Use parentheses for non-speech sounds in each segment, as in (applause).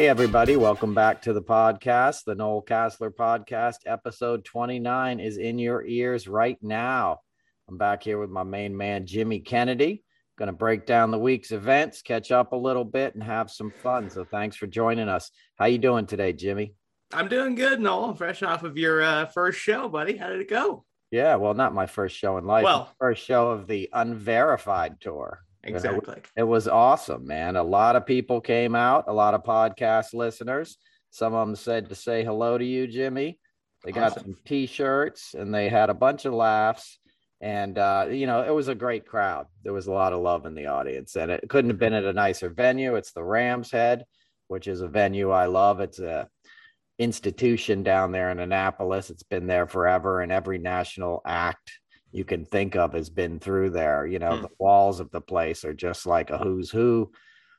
Hey, everybody, welcome back to the podcast. The Noel Casler podcast, episode 29 is in your ears right now. I'm back here with my main man, Jimmy Kennedy. Going to break down the week's events, catch up a little bit, and have some fun. So, thanks for joining us. How you doing today, Jimmy? I'm doing good, Noel. Fresh off of your uh, first show, buddy. How did it go? Yeah, well, not my first show in life. Well, first show of the Unverified tour. Exactly. It, it was awesome, man. A lot of people came out, a lot of podcast listeners. Some of them said to say hello to you, Jimmy. They got Awesome. some t-shirts and they had a bunch of laughs. And uh, you know, it was a great crowd. There was a lot of love in the audience, and it couldn't have been at a nicer venue. It's the Rams Head, which is a venue I love. It's a institution down there in Annapolis. It's been there forever, and every national act you can think of has been through there. You know, Hmm. the walls of the place are just like a who's who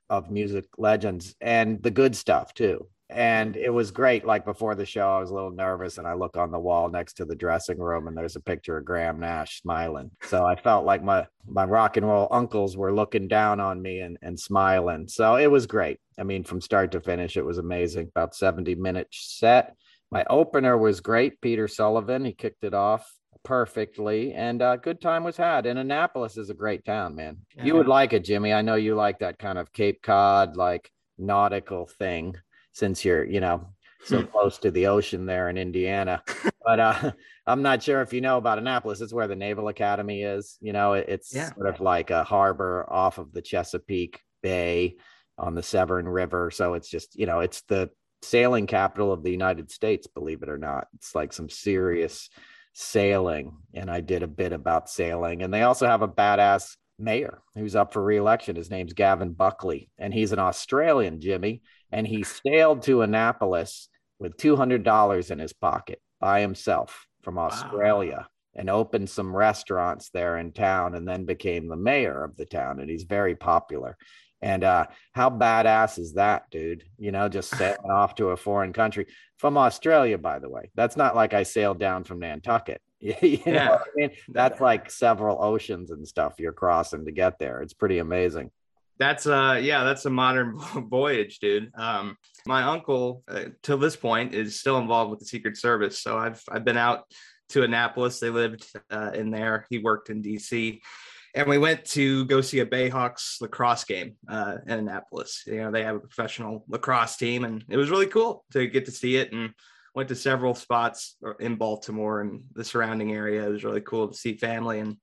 of music legends and the good stuff too. And it was great. Like before the show, I was a little nervous, and I look on the wall next to the dressing room, and there's a picture of Graham Nash smiling. So I felt like my my rock and roll uncles were looking down on me and, and smiling. So it was great. I mean, from start to finish, it was amazing. About 70 minutes set. My opener was great. Peter Sullivan, he kicked it off perfectly, and uh, good time was had. And Annapolis is a great town, man. You would like it, Jimmy. I know you like that kind of Cape Cod, like nautical thing, since you're, you know, so Hmm. close to the ocean there in Indiana. But uh, (laughs) I'm not sure if you know about Annapolis. It's where the Naval Academy is. You know, it- it's Yeah. sort of like a harbor off of the Chesapeake Bay on the Severn River. So it's just, you know, it's the sailing capital of the United States, believe it or not. It's like some serious sailing. And I did a bit about sailing. And they also have a badass mayor who's up for reelection. His name's Gavin Buckley, and he's an Australian, Jimmy. And he sailed to Annapolis with $200 in his pocket by himself from Australia and opened some restaurants there in town and then became the mayor of the town. And he's very popular. And uh, how badass is that, dude? You know, just (sighs) sailing off to a foreign country from Australia, by the way. That's not like I sailed down from Nantucket. (laughs) you know Yeah. I mean? (laughs) That's like several oceans and stuff you're crossing to get there. It's pretty amazing. That's uh yeah, that's a modern (laughs) voyage, dude. Um my uncle uh, till this point is still involved with the Secret Service. So I've I've been out to Annapolis. They lived uh, in there. He worked in DC. And we went to go see a Bayhawks lacrosse game uh, in Annapolis. You know, they have a professional lacrosse team, and it was really cool to get to see it. And went to several spots in Baltimore and the surrounding area. It was really cool to see family and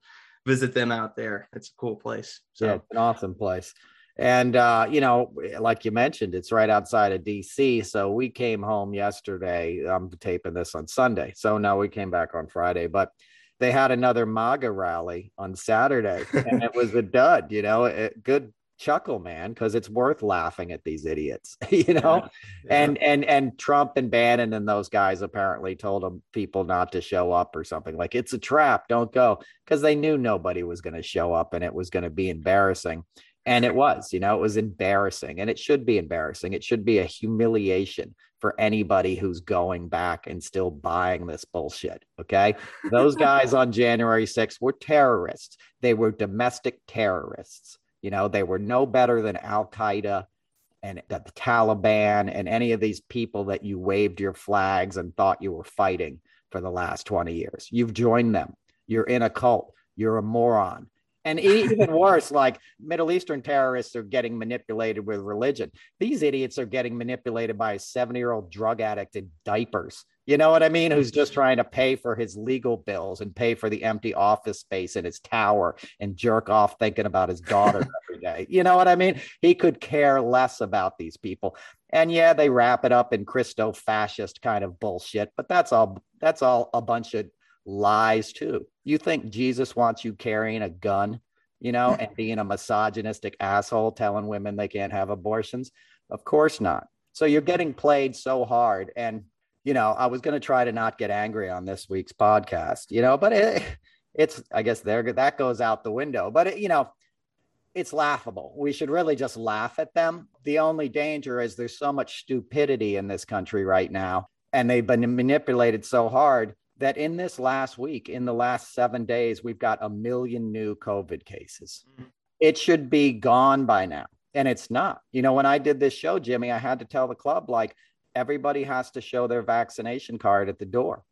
visit them out there. It's a cool place. So yeah, an awesome place. And uh, you know, like you mentioned, it's right outside of DC. So we came home yesterday. I'm taping this on Sunday. So no, we came back on Friday, but they had another MAGA rally on Saturday, and it was a (laughs) dud, you know, it, good chuckle, man, because it's worth laughing at these idiots, (laughs) you know. Yeah. And and and Trump and Bannon and those guys apparently told them people not to show up or something like it's a trap, don't go, because they knew nobody was going to show up and it was going to be embarrassing. And it was, you know, it was embarrassing and it should be embarrassing. It should be a humiliation for anybody who's going back and still buying this bullshit. Okay. Those (laughs) guys on January 6th were terrorists. They were domestic terrorists. You know, they were no better than Al Qaeda and the Taliban and any of these people that you waved your flags and thought you were fighting for the last 20 years. You've joined them. You're in a cult. You're a moron. And even worse, like Middle Eastern terrorists are getting manipulated with religion. These idiots are getting manipulated by a 70 year old drug addict in diapers. You know what I mean? Who's just trying to pay for his legal bills and pay for the empty office space in his tower and jerk off thinking about his daughter (laughs) every day. You know what I mean? He could care less about these people. And yeah, they wrap it up in Christo fascist kind of bullshit, but that's all that's all a bunch of lies too. You think Jesus wants you carrying a gun, you know, and being a misogynistic asshole telling women they can't have abortions? Of course not. So you're getting played so hard and you know, I was going to try to not get angry on this week's podcast, you know, but it, it's, I guess there, that goes out the window, but it, you know, it's laughable. We should really just laugh at them. The only danger is there's so much stupidity in this country right now, and they've been manipulated so hard that in this last week, in the last seven days, we've got a million new COVID cases. Mhm. It should be gone by now. And it's not. You know, when I did this show, Jimmy, I had to tell the club, like, everybody has to show their vaccination card at the door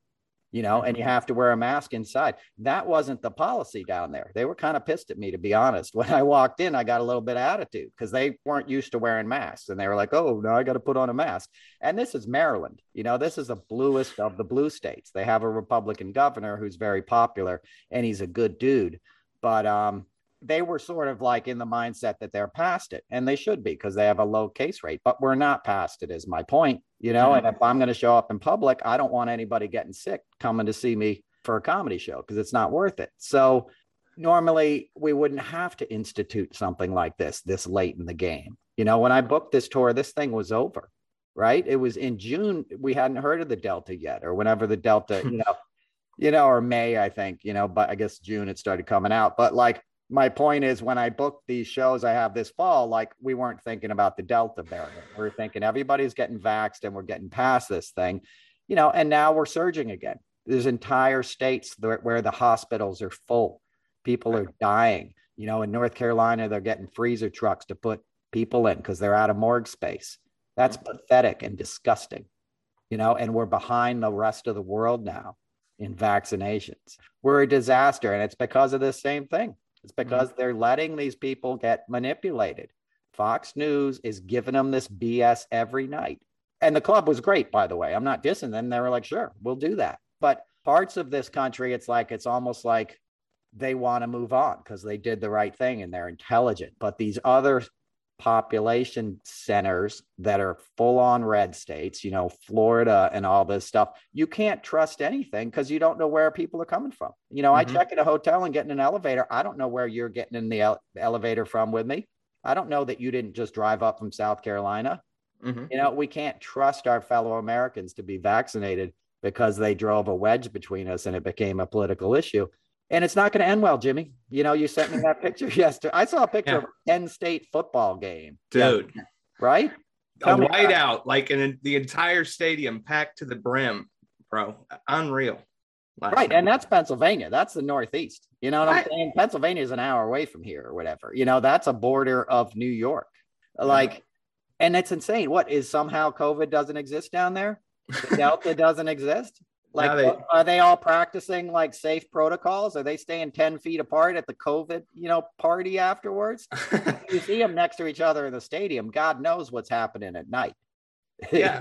you know, and you have to wear a mask inside. That wasn't the policy down there. They were kind of pissed at me, to be honest. (laughs) When I walked in, I got a little bit of attitude because they weren't used to wearing masks. And they were like, oh, no, I got to put on a mask. And this is Maryland. You know, this is the bluest of the blue states. They have a Republican governor who's very popular and he's a good dude. But um, they were sort of like in the mindset that they're past it and they should be because they have a low case rate but we're not past it is my point you know mm-hmm. and if i'm going to show up in public i don't want anybody getting sick coming to see me for a comedy show because it's not worth it. So normally we wouldn't have to institute something like this this late in the game. You know when i booked this tour this thing was over right? It was in june we hadn't heard of the delta yet or whenever the delta you (laughs) know you know or may i think you know but i guess june it started coming out but like my point is when I booked these shows I have this fall, like we weren't thinking about the Delta variant. We are thinking everybody's getting vaxxed and we're getting past this thing, you know, and now we're surging again. There's entire states where the hospitals are full. People are dying. You know, in North Carolina, they're getting freezer trucks to put people in because they're out of morgue space. That's pathetic and disgusting, you know, and we're behind the rest of the world now in vaccinations. We're a disaster. And it's because of this same thing it's because mm-hmm. they're letting these people get manipulated. Fox News is giving them this BS every night. And the club was great, by the way. I'm not dissing them. They were like, sure, we'll do that. But parts of this country, it's like, it's almost like they want to move on because they did the right thing and they're intelligent. But these other population centers that are full on red states, you know, Florida and all this stuff, you can't trust anything because you don't know where people are coming from. You know, mm-hmm. I check in a hotel and get in an elevator. I don't know where you're getting in the ele- elevator from with me. I don't know that you didn't just drive up from South Carolina. Mm-hmm. You know, we can't trust our fellow Americans to be vaccinated because they drove a wedge between us and it became a political issue and it's not going to end well, Jimmy. You know, you sent me that picture (laughs) yesterday. I saw a picture yeah. of a Penn State football game, dude. Yeah. Right? Tell a whiteout, like in the entire stadium packed to the brim, bro. Unreal. right, and that's Pennsylvania. That's the Northeast. You know what I'm saying? Pennsylvania is an hour away from here, or whatever. You know, that's a border of New York. Like, yeah. and it's insane. What is somehow COVID doesn't exist down there? The Delta doesn't exist. Like, they, uh, are they all practicing like safe protocols? Are they staying 10 feet apart at the COVID, you know, party afterwards? (laughs) you see them next to each other in the stadium. God knows what's happening at night. (laughs) yeah.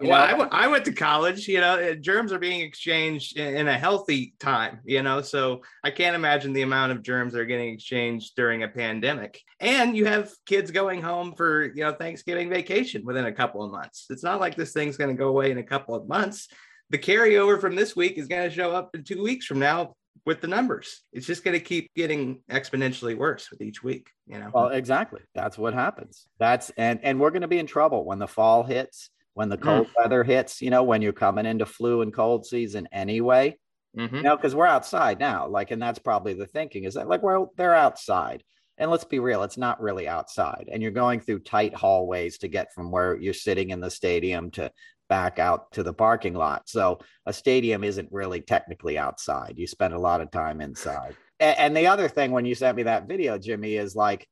well, I, w- I went to college, you know, germs are being exchanged in, in, a healthy time, you know, so I can't imagine the amount of germs that are getting exchanged during a pandemic. And you have kids going home for, you know, Thanksgiving vacation within a couple of months. It's not like this thing's going to go away in a couple of months the carryover from this week is going to show up in two weeks from now with the numbers. It's just going to keep getting exponentially worse with each week, you know. Well, exactly. That's what happens. That's and and we're going to be in trouble when the fall hits, when the cold mm. weather hits, you know, when you're coming into flu and cold season anyway. Mm-hmm. You know, because we're outside now. Like, and that's probably the thinking is that like, well, they're outside. And let's be real, it's not really outside. And you're going through tight hallways to get from where you're sitting in the stadium to back out to the parking lot. So a stadium isn't really technically outside. You spend a lot of time inside. and, and the other thing when you sent me that video, Jimmy, is like,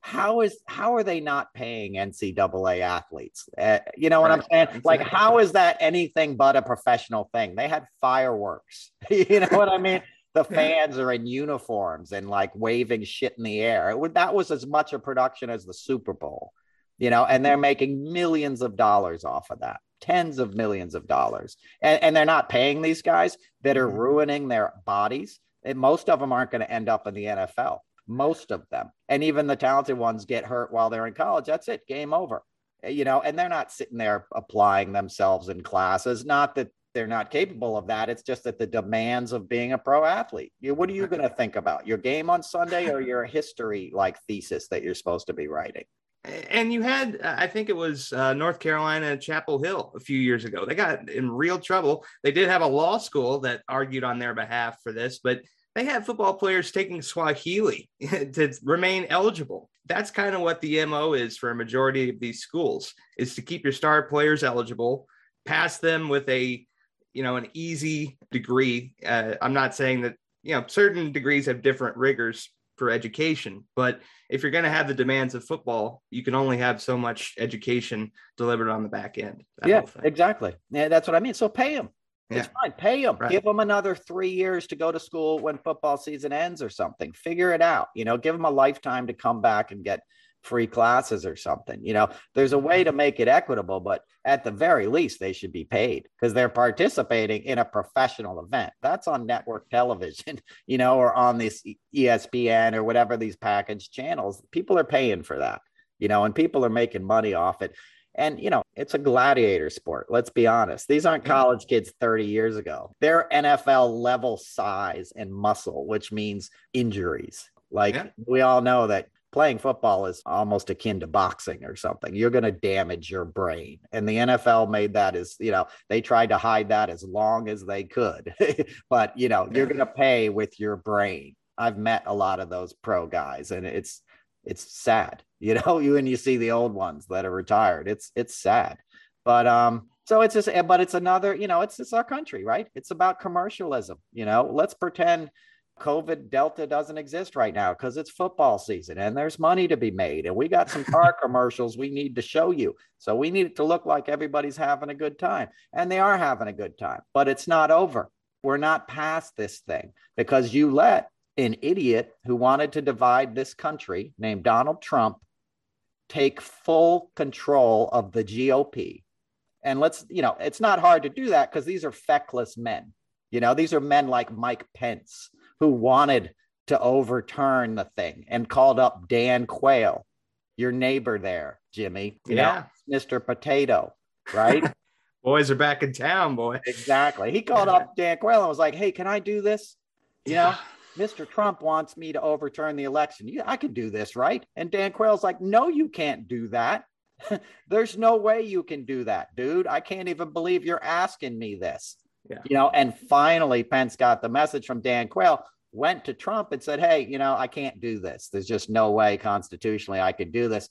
how is how are they not paying NCAA athletes? Uh, you know what right. I'm saying? Exactly. Like, how is that anything but a professional thing? They had fireworks. (laughs) you know what I mean? The (laughs) fans are in uniforms and like waving shit in the air. It, that was as much a production as the Super Bowl, you know, and they're making millions of dollars off of that tens of millions of dollars. And, and they're not paying these guys that are mm-hmm. ruining their bodies. And most of them aren't going to end up in the NFL. Most of them. And even the talented ones get hurt while they're in college. That's it. Game over. Eh, you know, and they're not sitting there applying themselves in classes. Not that they're not capable of that. It's just that the demands of being a pro athlete. You, what are you going to think about? Your game on Sunday or your history like thesis that you're supposed to be writing? And you had uh, i think it was uh, north carolina chapel hill a few years ago. They got in real trouble. They did have a law school that argued on their behalf for this but they had football players taking swahili (laughs) to remain eligible. That's kind of what the mo is for a majority of these schools is to keep your star players eligible pass them with a you know an easy degree. Uh, i'm not saying that you know certain degrees have different rigors for education. But if you're going to have the demands of football, you can only have so much education delivered on the back end. Yeah, exactly. Yeah, that's what I mean. So pay them. Yeah. It's fine. Pay them. Right. Give them another three years to go to school when football season ends or something. Figure it out. You know, give them a lifetime to come back and get free classes or something. You know, there's a way to make it equitable, but at the very least, they should be paid because they're participating in a professional event. That's on network (laughs) television, you know, or on this ESPN or whatever these package channels. People are paying for that, you know, and people are making money off it. And, you know, it's a gladiator sport. Let's be honest. These aren't college kids 30 years ago. They're NFL level size and muscle, which means injuries. Like yeah. we all know that playing football is almost akin to boxing or something. You're going to damage your brain. And the NFL made that as, you know, they tried to hide that as long as they could. (laughs) but, you know, you're going to pay with your brain. I've met a lot of those pro guys and it's it's sad. You know, (laughs) you and you see the old ones that are retired. It's it's sad. But um so it's just but it's another, you know, it's it's our country, right? It's about commercialism, you know. Let's pretend COVID Delta doesn't exist right now because it's football season and there's money to be made. And we got some car (laughs) commercials we need to show you. So we need it to look like everybody's having a good time. And they are having a good time, but it's not over. We're not past this thing because you let an idiot who wanted to divide this country named Donald Trump take full control of the GOP. And let's, you know, it's not hard to do that because these are feckless men. You know, these are men like Mike Pence who wanted to overturn the thing and called up Dan Quayle, your neighbor there, Jimmy. You yeah. know, Mr. Potato, right? (laughs) Boys are back in town, boy. Exactly. He called up Dan Quayle and was like, "Hey, can I do this? You know, (sighs) Mr. Trump wants me to overturn the election. Yeah, I can do this, right?" And Dan Quayle's like, "No, you can't do that. (laughs) There's no way you can do that, dude. I can't even believe you're asking me this." Yeah. You know, and finally Pence got the message from Dan Quayle, went to Trump and said, Hey, you know, I can't do this. There's just no way constitutionally I could do this.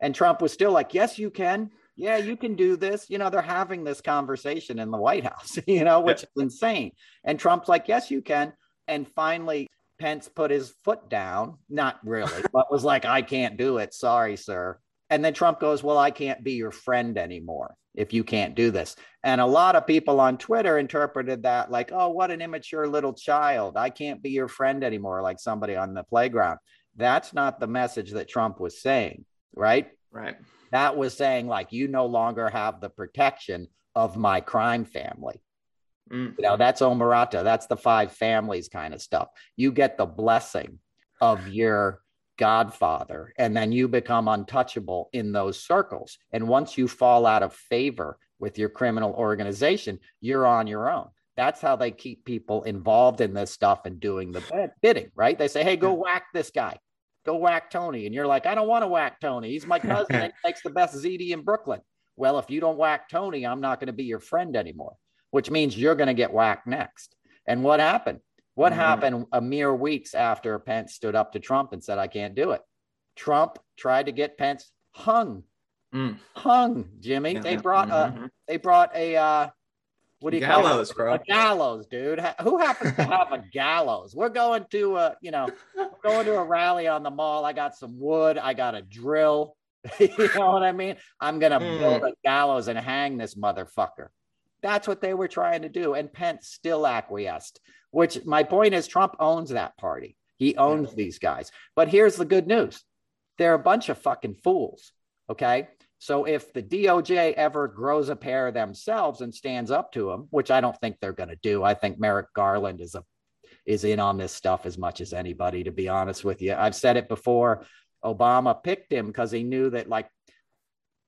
And Trump was still like, Yes, you can. Yeah, you can do this. You know, they're having this conversation in the White House, (laughs) you know, which yeah. is insane. And Trump's like, Yes, you can. And finally, Pence put his foot down, not really, but was like, I can't do it. Sorry, sir. And then Trump goes, Well, I can't be your friend anymore if you can't do this. And a lot of people on Twitter interpreted that like, oh, what an immature little child. I can't be your friend anymore, like somebody on the playground. That's not the message that Trump was saying, right? Right. That was saying, like, you no longer have the protection of my crime family. Mm. You know, that's Omerta. That's the five families kind of stuff. You get the blessing of your godfather and then you become untouchable in those circles. And once you fall out of favor with your criminal organization you're on your own. That's how they keep people involved in this stuff and doing the bidding right? They say hey go whack this guy. Go whack tony. And you're like i don't want to whack tony. He's my cousin. (laughs) He makes the best zd in brooklyn. Well if you don't whack tony i'm not going to be your friend anymore which means you're going to get whacked next. And what happened what mm-hmm. happened a mere weeks after Pence stood up to Trump and said, I can't do it? Trump tried to get Pence hung. Mm. Hung, Jimmy. Yeah, they brought mm-hmm. a they brought a uh what do you gallows, call it? bro? A gallows, dude. Who happens to have a gallows? We're going to uh, you know, going to a rally on the mall. I got some wood, I got a drill. (laughs) you know what I mean? I'm gonna mm. build a gallows and hang this motherfucker. That's what they were trying to do. And Pence still acquiesced, which my point is Trump owns that party. He owns yeah. these guys. But here's the good news they're a bunch of fucking fools. Okay. So if the DOJ ever grows a pair themselves and stands up to them, which I don't think they're going to do, I think Merrick Garland is a is in on this stuff as much as anybody. To be honest with you, I've said it before. Obama picked him because he knew that like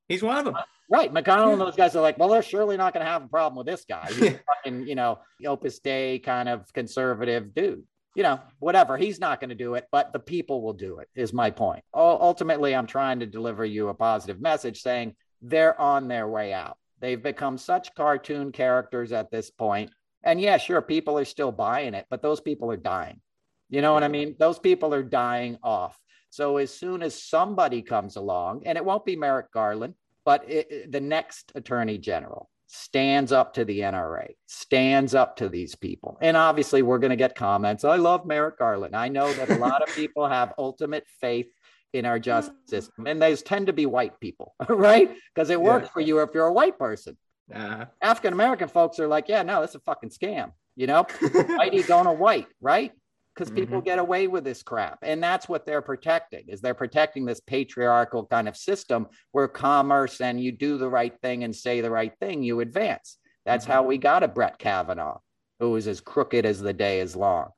he's one of them. Right. McConnell and those guys are like, well, they're surely not going to have a problem with this guy. He's a fucking, you know, Opus Dei kind of conservative dude. You know, whatever. He's not going to do it, but the people will do it, is my point. ultimately, I'm trying to deliver you a positive message saying they're on their way out. They've become such cartoon characters at this point. And yeah, sure, people are still buying it, but those people are dying. You know what I mean? Those people are dying off. So as soon as somebody comes along, and it won't be Merrick Garland, but it, the next attorney general, stands up to the NRA, stands up to these people. And obviously, we're going to get comments. I love Merrick Garland. I know that a lot of people have ultimate faith in our justice system, and those tend to be white people, (laughs) right? Because it works yeah. for you if you're a white person. Uh-huh. African American folks are like, yeah, no, that's a fucking scam. You know, (laughs) whitey going to white, right? Because mm-hmm. people get away with this crap, and that's what they're protecting. Is they're protecting this patriarchal kind of system where commerce and you do the right thing and say the right thing, you advance. That's mm-hmm. how we got a Brett Kavanaugh, who was as crooked as the day is long,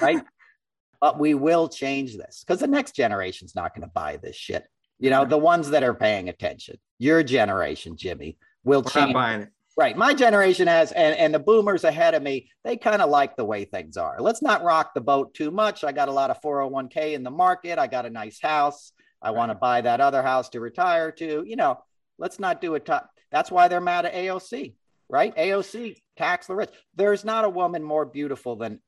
right? (laughs) but we will change this because the next generation's not going to buy this shit. You know, the ones that are paying attention, your generation, Jimmy, will We're change. Right. My generation has, and, and the boomers ahead of me, they kind of like the way things are. Let's not rock the boat too much. I got a lot of 401k in the market. I got a nice house. I want to buy that other house to retire to. You know, let's not do it. That's why they're mad at AOC, right? AOC tax the rich. There's not a woman more beautiful than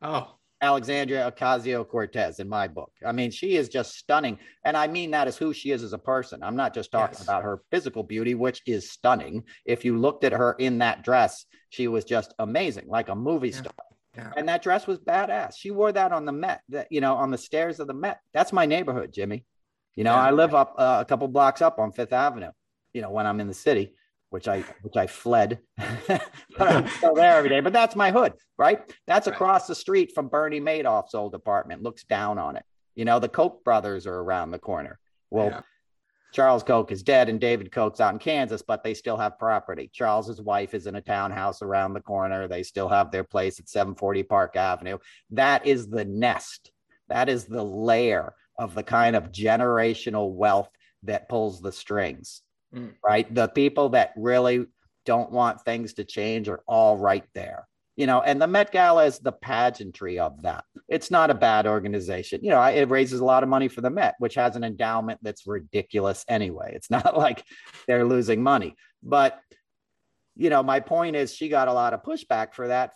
oh Alexandria Ocasio Cortez in my book. I mean, she is just stunning. And I mean that as who she is as a person. I'm not just talking yes. about her physical beauty, which is stunning. If you looked at her in that dress, she was just amazing, like a movie yeah. star. Yeah. And that dress was badass. She wore that on the Met, that, you know, on the stairs of the Met. That's my neighborhood, Jimmy. You know, yeah. I live up uh, a couple blocks up on Fifth Avenue, you know, when I'm in the city which I which I fled, (laughs) but I'm still there every day. But that's my hood, right? That's across the street from Bernie Madoff's old apartment. Looks down on it. You know, the Koch brothers are around the corner. Well, yeah. Charles Koch is dead and David Koch's out in Kansas, but they still have property. Charles's wife is in a townhouse around the corner. They still have their place at 740 Park Avenue. That is the nest. That is the layer of the kind of generational wealth that pulls the strings mm. right? The people that really don't want things to change are all right there. You know, and the Met Gala is the pageantry of that. It's not a bad organization. You know, it raises a lot of money for the Met, which has an endowment that's ridiculous anyway. It's (laughs) not like they're losing money. But, you know, my point is she got a lot of pushback for that,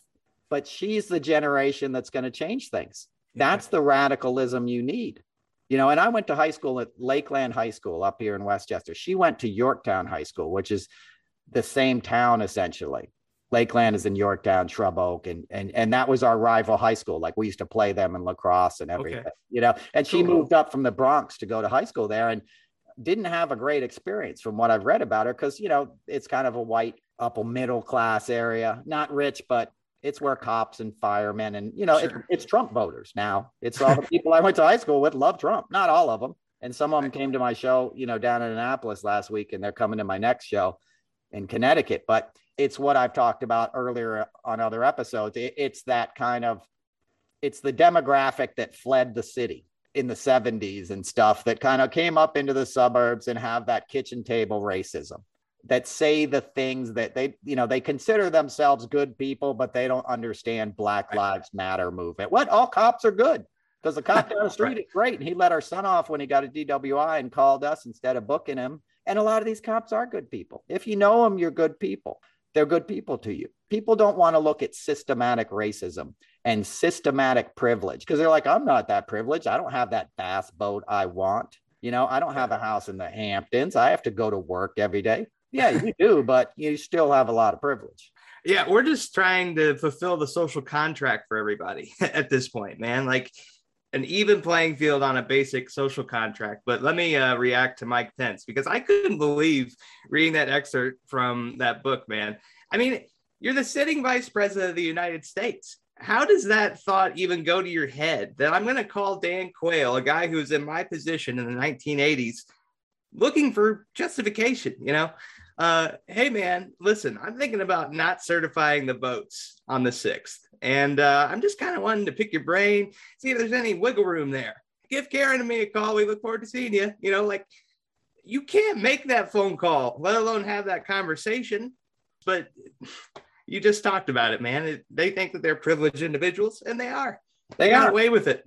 but she's the generation that's going to change things. That's the radicalism you need. You know, and I went to high school at Lakeland High School up here in Westchester. She went to Yorktown High School, which is the same town essentially. Lakeland is in Yorktown, Shrub Oak, and and and that was our rival high school. Like we used to play them in lacrosse and everything, okay. you know. And she cool. moved up from the Bronx to go to high school there, and didn't have a great experience from what I've read about her because you know it's kind of a white upper middle class area, not rich, but it's where cops and firemen and you know sure. it, it's Trump voters now. It's all the people I went to high school with love Trump. Not all of them, and some of them came to my show, you know, down in Annapolis last week, and they're coming to my next show in Connecticut. But it's what I've talked about earlier on other episodes. It, it's that kind of it's the demographic that fled the city in the 70s and stuff that kind of came up into the suburbs and have that kitchen table racism that say the things that they you know they consider themselves good people but they don't understand black lives matter movement. What? All cops are good. Because the cop down the (laughs) street right. is great and he let our son off when he got a dwi and called us instead of booking him. And a lot of these cops are good people. If you know them you're good people. They're good people to you. People don't want to look at systematic racism and systematic privilege because they're like i'm not that privileged. I don't have that bass boat i want. You know i don't have a house in the hamptons. I have to go to work every day yeah, you do, but you still have a lot of privilege. Yeah, we're just trying to fulfill the social contract for everybody (laughs) at this point, man. Like an even playing field on a basic social contract. But let me uh, react to Mike Pence because I couldn't believe reading that excerpt from that book, man. I mean, you're the sitting vice president of the United States. How does that thought even go to your head that I'm going to call Dan Quayle, a guy who's in my position in the 1980s, looking for justification, you know? Uh, hey man, listen, I'm thinking about not certifying the votes on the 6th. And uh, I'm just kind of wanting to pick your brain, see if there's any wiggle room there. Give Karen and me a call. We look forward to seeing you. You know, like you can't make that phone call, let alone have that conversation. But (sighs) you just talked about it, man. It, they think that they're privileged individuals, and they are. They, they got away with it.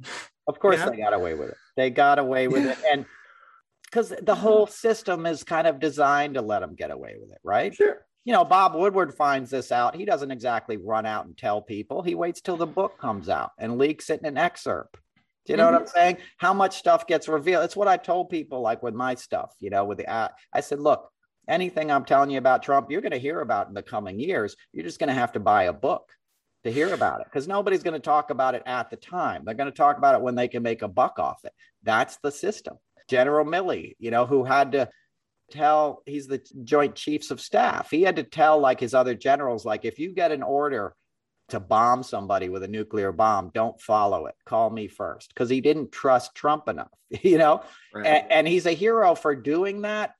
Of course, know? they got away with it. They got away with it. And because the whole system is kind of designed to let them get away with it, right? Sure. You know, Bob Woodward finds this out. He doesn't exactly run out and tell people. He waits till the book comes out and leaks it in an excerpt. Do you know mm-hmm. what I'm saying? How much stuff gets revealed? It's what I told people, like with my stuff, you know, with the, uh, I said, look, anything I'm telling you about Trump, you're going to hear about in the coming years. You're just going to have to buy a book to hear about it because nobody's going to talk about it at the time. They're going to talk about it when they can make a buck off it. That's the system. General Milley, you know, who had to tell, he's the Joint Chiefs of Staff. He had to tell, like his other generals, like, if you get an order to bomb somebody with a nuclear bomb, don't follow it. Call me first because he didn't trust Trump enough, (laughs) you know? Right. And, and he's a hero for doing that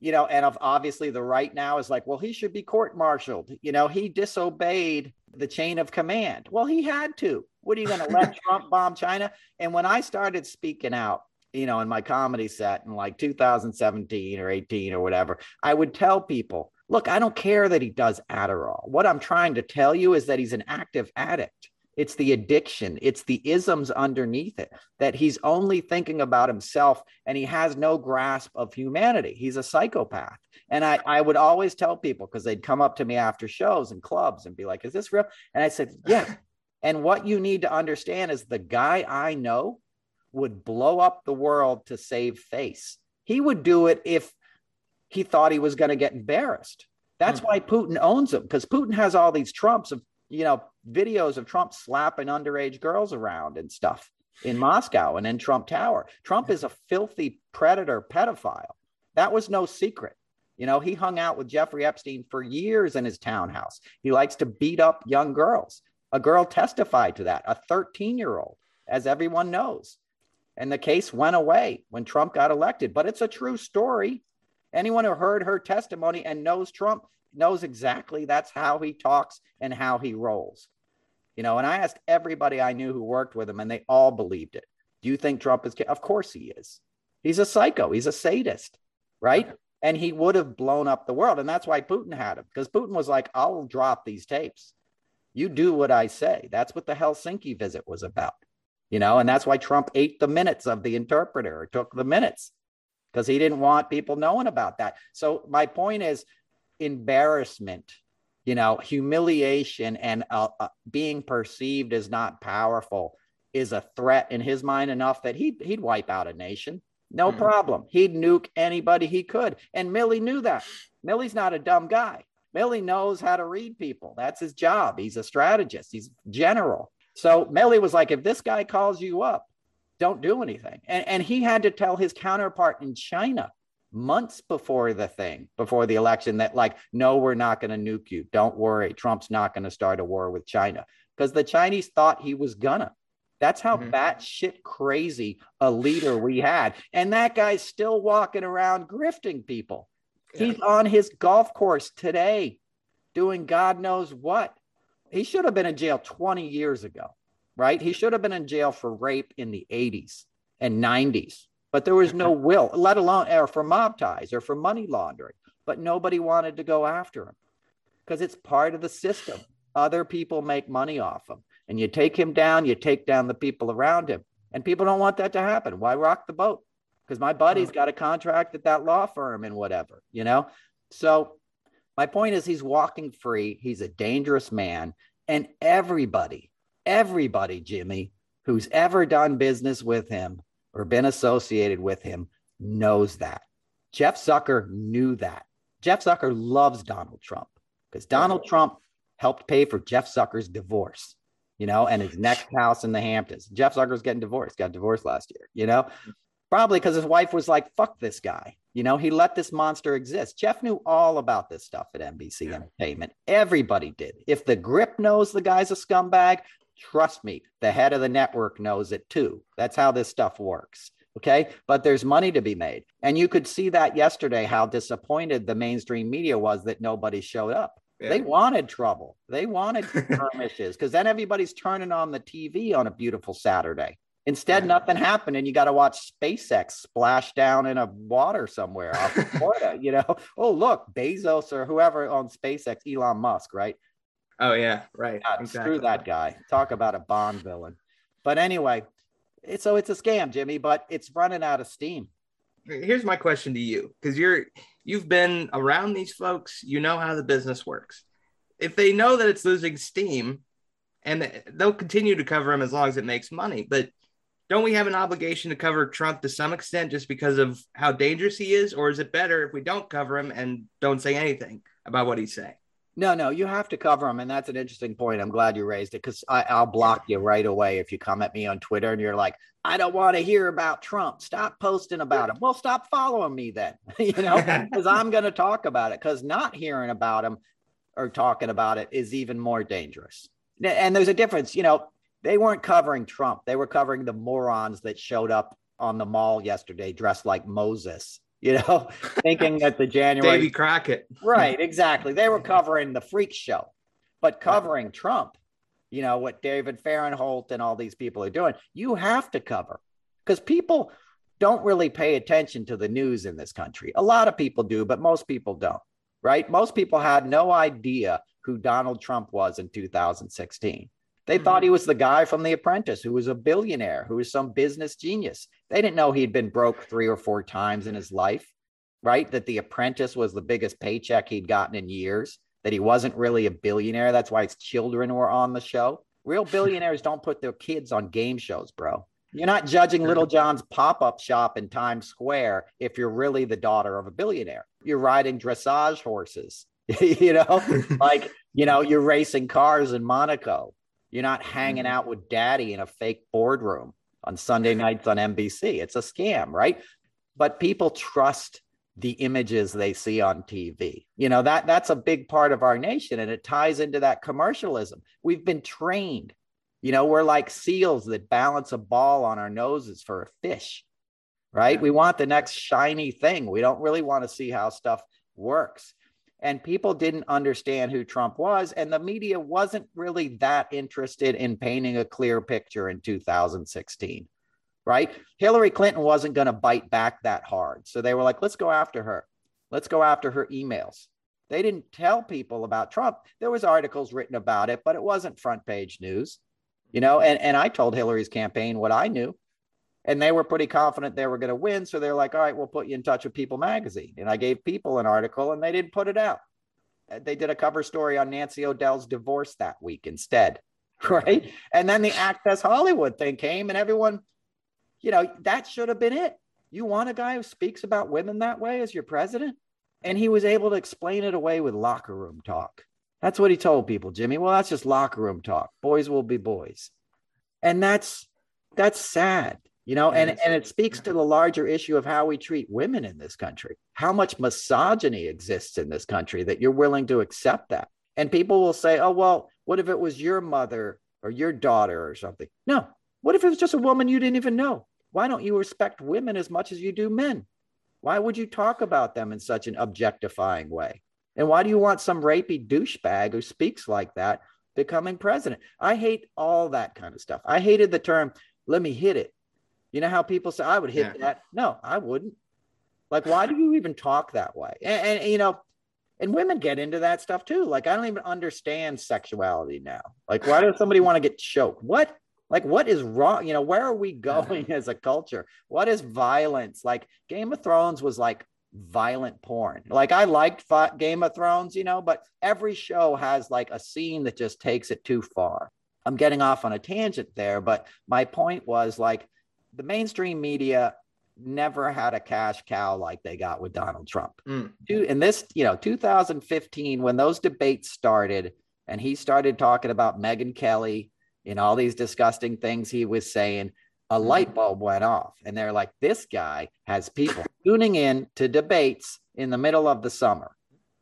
you know, and obviously the right now is like, well, he should be court martialed. You know, he disobeyed the chain of command. Well, he had to. What are you going to let (laughs) Trump bomb China? And when I started speaking out, you know, in my comedy set in like 2017 or 18 or whatever, I would tell people, look, I don't care that he does Adderall. What I'm trying to tell you is that he's an active addict. It's the addiction, it's the isms underneath it that he's only thinking about himself and he has no grasp of humanity. He's a psychopath. And I, I would always tell people because they'd come up to me after shows and clubs and be like, Is this real? And I said, Yeah. (laughs) and what you need to understand is the guy I know would blow up the world to save face. He would do it if he thought he was going to get embarrassed. That's hmm. why Putin owns him because Putin has all these trumps of you know, videos of Trump slapping underage girls around and stuff in Moscow and in Trump Tower. Trump is a filthy predator pedophile. That was no secret. You know, he hung out with Jeffrey Epstein for years in his townhouse. He likes to beat up young girls. A girl testified to that, a 13 year old, as everyone knows. And the case went away when Trump got elected. But it's a true story. Anyone who heard her testimony and knows Trump knows exactly that's how he talks and how he rolls. You know, and I asked everybody I knew who worked with him, and they all believed it. Do you think Trump is? Of course he is. He's a psycho. He's a sadist, right? And he would have blown up the world. And that's why Putin had him, because Putin was like, I'll drop these tapes. You do what I say. That's what the Helsinki visit was about, you know, and that's why Trump ate the minutes of the interpreter or took the minutes because he didn't want people knowing about that. So my point is, embarrassment you know humiliation and uh, uh, being perceived as not powerful is a threat in his mind enough that he'd, he'd wipe out a nation. No mm-hmm. problem. He'd nuke anybody he could. And Milley knew that. Milley's not a dumb guy. Milley knows how to read people. That's his job. He's a strategist. He's general so Milley was like if this guy calls you up don't do anything and, and he had to tell his counterpart in china months before the thing, before the election, that like, no, we're not going to nuke you. Don't worry. Trump's not going to start a war with China because the Chinese thought he was gonna. That's how mm-hmm. batshit crazy a leader we had. And that guy's still walking around grifting people. Yeah. He's on his golf course today doing God knows what. He should have been in jail 20 years ago, right? He should have been in jail for rape in the 80s and 90s but there was no will, let alone or for mob ties or for money laundering. But nobody wanted to go after him because it's part of the system. Other people make money off him. And you take him down, you take down the people around him. And people don't want that to happen. Why rock the boat? Because my buddy's got a contract at that law firm and whatever, you know? So my point is he's walking free. He's a dangerous man. And everybody, everybody, Jimmy, who's ever done business with him or been associated with him knows that. Jeff Zucker knew that. Jeff Zucker loves Donald Trump because Donald Trump helped pay for Jeff Zucker's divorce, you know, and his next (laughs) house in the Hamptons. Jeff Zucker's getting divorced, got divorced last year, you know, probably because his wife was like, fuck this guy. You know, he let this monster exist. Jeff knew all about this stuff at NBC yeah. Entertainment. Everybody did. If the grip knows the guy's a scumbag, Trust me, the head of the network knows it too. That's how this stuff works. Okay. But there's money to be made. And you could see that yesterday how disappointed the mainstream media was that nobody showed up. Yeah. They wanted trouble. They wanted (laughs) skirmishes because then everybody's turning on the TV on a beautiful Saturday. Instead, yeah. nothing happened, and you got to watch SpaceX splash down in a water somewhere off of (laughs) Florida. you know, oh look, Bezos or whoever on SpaceX, Elon Musk, right? Oh yeah, right. God, exactly. Screw that guy. Talk about a Bond villain. But anyway, it's, so it's a scam, Jimmy. But it's running out of steam. Here's my question to you, because you're you've been around these folks. You know how the business works. If they know that it's losing steam, and they'll continue to cover them as long as it makes money, but don't we have an obligation to cover Trump to some extent just because of how dangerous he is? Or is it better if we don't cover him and don't say anything about what he's saying? No, no, you have to cover him. And that's an interesting point. I'm glad you raised it because I'll block you right away if you come at me on Twitter and you're like, I don't want to hear about Trump. Stop posting about him. Well, stop following me then, (laughs) you know, (laughs) because I'm going to talk about it because not hearing about him or talking about it is even more dangerous. And there's a difference, you know, they weren't covering Trump. They were covering the morons that showed up on the mall yesterday dressed like Moses you know, (laughs) thinking that the January Davy Crockett. right, exactly. They were (laughs) covering the freak show, but covering Trump, you know, what David Fahrenthold and all these people are doing, you have to cover because people don't really pay attention to the news in this country. A lot of people do, but most people don't, right? Most people had no idea who Donald Trump was in 2016. They mm-hmm. thought he was the guy from The Apprentice who was a billionaire, who was some business genius. They didn't know he'd been broke three or four times in his life, right? That The Apprentice was the biggest paycheck he'd gotten in years, that he wasn't really a billionaire. That's why his children were on the show. Real (laughs) billionaires don't put their kids on game shows, bro. You're not judging Little John's pop up shop in Times Square if you're really the daughter of a billionaire. You're riding dressage horses, (laughs) you know, (laughs) like, you know, you're racing cars in Monaco. You're not hanging mm-hmm. out with daddy in a fake boardroom on Sunday (laughs) nights on NBC. It's a scam, right? But people trust the images they see on TV. You know, that that's a big part of our nation and it ties into that commercialism. We've been trained. You know, we're like seals that balance a ball on our noses for a fish. Right? We want the next shiny thing. We don't really want to see how stuff works and people didn't understand who Trump was. And the media wasn't really that interested in painting a clear picture in 2016, right? Hillary Clinton wasn't going to bite back that hard. So they were like, let's go after her. Let's go after her emails. They didn't tell people about Trump. There was articles written about it, but it wasn't front page news, you know. And, and I told Hillary's campaign what I knew and they were pretty confident they were going to win. So they're like, all right, we'll put you in touch with People Magazine. And I gave People an article and they didn't put it out. Uh, they did a cover story on Nancy O'Dell's divorce that week instead. (laughs) Right. And then the Access Hollywood thing came and everyone, you know, that should have been it. You want a guy who speaks about women that way as your president? And he was able to explain it away with locker room talk. That's what he told people, Jimmy. Well, that's just locker room talk. Boys will be boys. And that's that's sad you know and, and it speaks to the larger issue of how we treat women in this country how much misogyny exists in this country that you're willing to accept that. And people will say oh well what if it was your mother or your daughter or something? No. What if it was just a woman you didn't even know? Why don't you respect women as much as you do men? Why would you talk about them in such an objectifying way? And why do you want some rapey douchebag who speaks like that becoming president? I hate all that kind of stuff. I hated the term let me hit it you know how people say, I would hit yeah. that? No, I wouldn't. Like, why do you even talk that way? And, and, you know, and women get into that stuff too. Like, I don't even understand sexuality now. Like, why does somebody want to get choked? What? Like, what is wrong? You know, where are we going (laughs) as a culture? What is violence? Like, Game of Thrones was like violent porn. Like, I liked Game of Thrones, you know, but every show has like a scene that just takes it too far. I'm getting off on a tangent there, but my point was like, the mainstream media never had a cash cow like they got with Donald Trump. Mm. In this, you know, 2015, when those debates started and he started talking about Megyn Kelly and all these disgusting things he was saying, a hmm. light bulb went off. And they're like, this guy has people (laughs) tuning in to debates in the middle of the summer.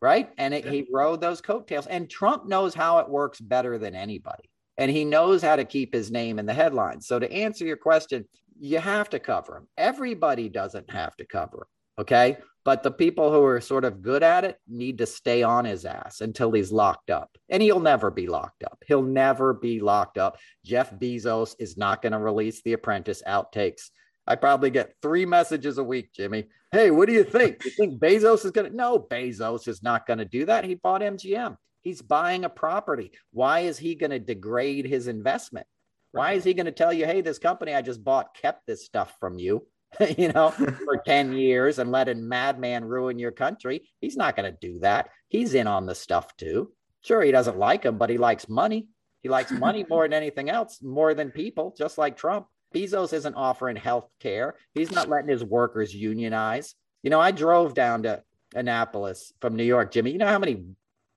Right. And it, he rode those coattails. And Trump knows how it works better than anybody. And he knows how to keep his name in the headlines. So, to answer your question, you have to cover them. Everybody doesn't have to cover them. Okay. But the people who are sort of good at it need to stay on his ass until he's locked up. And he'll never be locked up. He'll never be locked up. Jeff Bezos is not going to release the apprentice outtakes. I probably get three messages a week, Jimmy. Hey, what do you think? You think Bezos is going to? No, Bezos is not going to do that. He bought MGM. He's buying a property. Why is he going to degrade his investment? Why is he going to tell you, hey, this company I just bought kept this stuff from you, (laughs) you know, for (laughs) 10 years and let a madman ruin your country? He's not going to do that. He's in on the stuff too. Sure, he doesn't like him, but he likes money. He likes (laughs) money more than anything else, more than people, just like Trump. Bezos isn't offering health care. He's not letting his workers unionize. You know, I drove down to Annapolis from New York, Jimmy. You know how many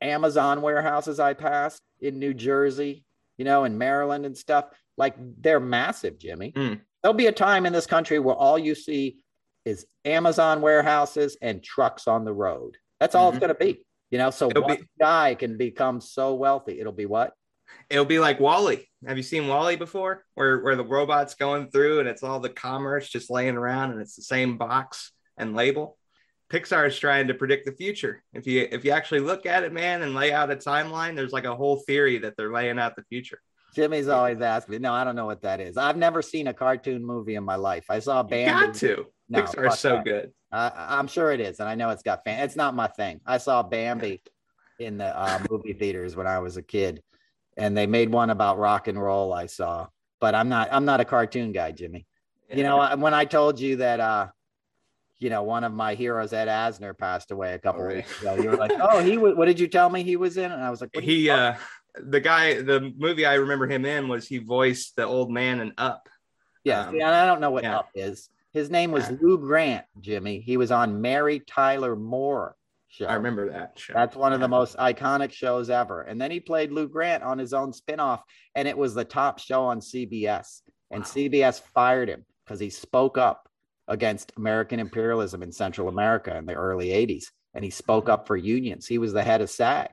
Amazon warehouses I passed in New Jersey, you know, in Maryland and stuff? Like they're massive, Jimmy. Mm. There'll be a time in this country where all you see is Amazon warehouses and trucks on the road. That's all Mhm. it's going to be. You know, so It'll one be- guy can become so wealthy. It'll be what? It'll be like WALL-E. Have you seen WALL-E before? Where where the robot's going through and it's all the commerce just laying around and it's the same box and label. Pixar is trying to predict the future. If you if you actually look at it, man, and lay out a timeline, there's like a whole theory that they're laying out the future. Jimmy's always asked me. No, I don't know what that is. I've never seen a cartoon movie in my life. I saw You Bambi. got to. No, Pixar is so that. good. I, I'm sure it is, and I know it's got fan. It's not my thing. I saw Bambi in the uh, movie theaters when I was a kid, and they made one about rock and roll. I saw, but I'm not. I'm not a cartoon guy, Jimmy. You know, I- when I told you that, uh, you know, one of my heroes, Ed Asner, passed away a couple Oh, weeks ago. You were like, "Oh, he was." What did you tell me he was in? And I was like, you he uh the guy the movie I remember him in was he voiced the old man in Up. Yeah, Um, see, I don't know what yeah. Up is. His name was Yeah. Lou Grant, Jimmy. He was on Mary Tyler Moore show. I remember that show. That's one of the most iconic shows ever. And then he played Lou Grant on his own spinoff, and it was the top show on CBS. And Wow. CBS fired him because he spoke up against American imperialism in Central America in the early 80s. And he spoke up for unions. He was the head of SAG.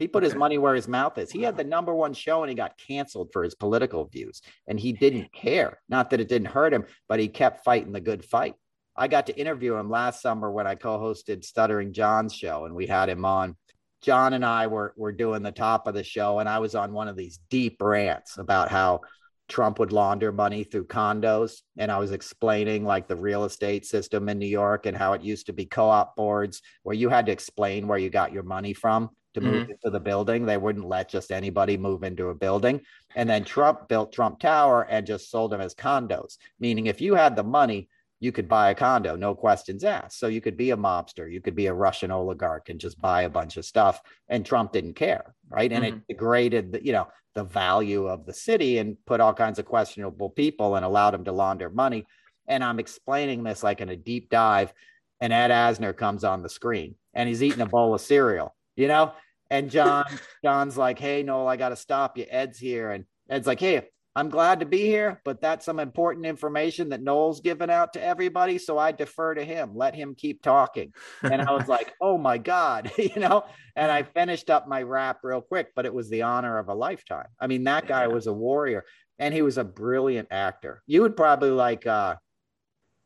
He put his money where his mouth is. He had the number one show and he got canceled for his political views. And he didn't care. Not that it didn't hurt him, but he kept fighting the good fight. I got to interview him last summer when I co-hosted Stuttering John's show, and we had him on. John and I were were doing the top of the show, and I was on one of these deep rants about how Trump would launder money through condos, and I was explaining like the real estate system in New York and how it used to be co-op boards where you had to explain where you got your money from to move mm-hmm. into the building. They wouldn't let just anybody move into a building. And then Trump built Trump Tower and just sold them as condos, meaning if you had the money, you could buy a condo, no questions asked. So you could be a mobster, you could be a Russian oligarch and just buy a bunch of stuff. And Trump didn't care, right? And it mm-hmm. degraded, the, you know, the value of the city and put all kinds of questionable people and allowed them to launder money. And I'm explaining this like in a deep dive, and Ed Asner comes on the screen and he's eating a bowl of cereal, you know. And John, John's like, "Hey, Noel, I got to stop you. Ed's here." And Ed's like, "Hey, I'm glad to be here, but that's some important information that Noel's given out to everybody. So I defer to him. Let him keep talking. And I was like, oh my God, (laughs) you know? And I finished up my rap real quick, but it was the honor of a lifetime. I mean, that guy was a warrior and he was a brilliant actor. You would probably like uh,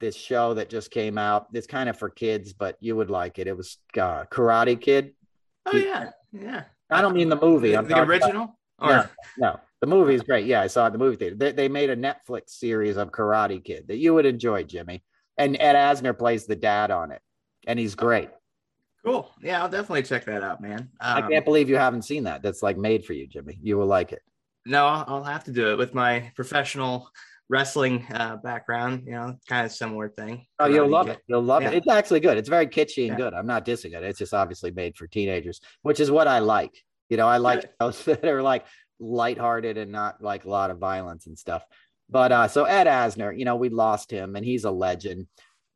this show that just came out. It's kind of for kids, but you would like it. It was uh, Karate Kid. Oh yeah, yeah. I don't mean the movie. The, I'm the talking about- original? Or No, no, the movie is great. Yeah, I saw it in the movie theater. They, they made a Netflix series of Karate Kid that you would enjoy, Jimmy. And Ed Asner plays the dad on it, and he's great. cool. Yeah, I'll definitely check that out, man. I Um, can't believe you haven't seen that. That's like made for you, Jimmy. You will like it. No, I'll have to do it with my professional wrestling uh, background. You know, kind of similar thing. Oh, you'll love it. You'll love Yeah. it. It's actually good. It's very kitschy and Yeah. good. I'm not dissing it. It's just obviously made for teenagers, which is what I like. You know, I like those (laughs) that are like lighthearted and not like a lot of violence and stuff. But uh, so Ed Asner, you know, we lost him and he's a legend.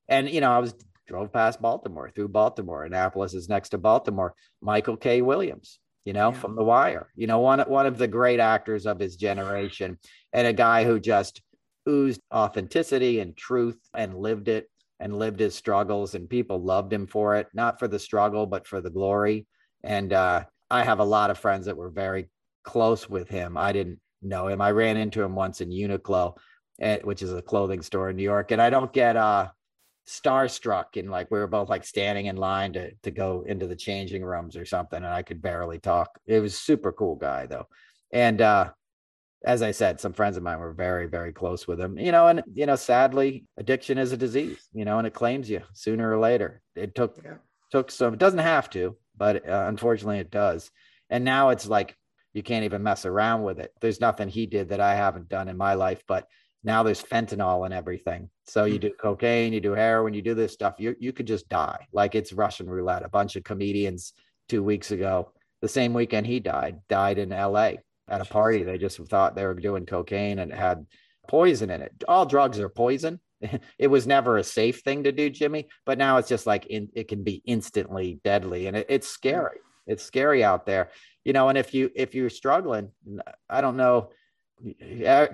And you know, I was drove past Baltimore through Baltimore. Annapolis is next to Baltimore. Michael K. Williams, you know, Yeah. from The Wire, you know, one one of the great actors of his generation, and a guy who just oozed authenticity and truth and lived it and lived his struggles and people loved him for it not for the struggle but for the glory. And uh, i have a lot of friends that were very close with him. I didn't know him. I ran into him once in uniqlo eh, which is a clothing store in new york and i don't get uh starstruck and like we were both like standing in line to to go into the changing rooms or something and i could barely talk. It was super cool guy though. And uh as I said, some friends of mine were very, very close with him, you know, and, you know, sadly, addiction is a disease, you know, and it claims you sooner or later. It took, Yeah. took some, it doesn't have to, but uh, unfortunately it does. And now it's like, you can't even mess around with it. There's nothing he did that I haven't done in my life, but now there's fentanyl and everything. So you Hmm. do cocaine, you do heroin, you do this stuff, you, you could just die. Like it's Russian roulette. A bunch of comedians two weeks ago, the same weekend he died, died in LA at a party. They just thought they were doing cocaine and had poison in it. All drugs are poison. (laughs) it was never a safe thing to do, Jimmy, but now it's just like in, it can be instantly deadly and it, it's scary. It's scary out there, you know. And if you if you're struggling, I don't know,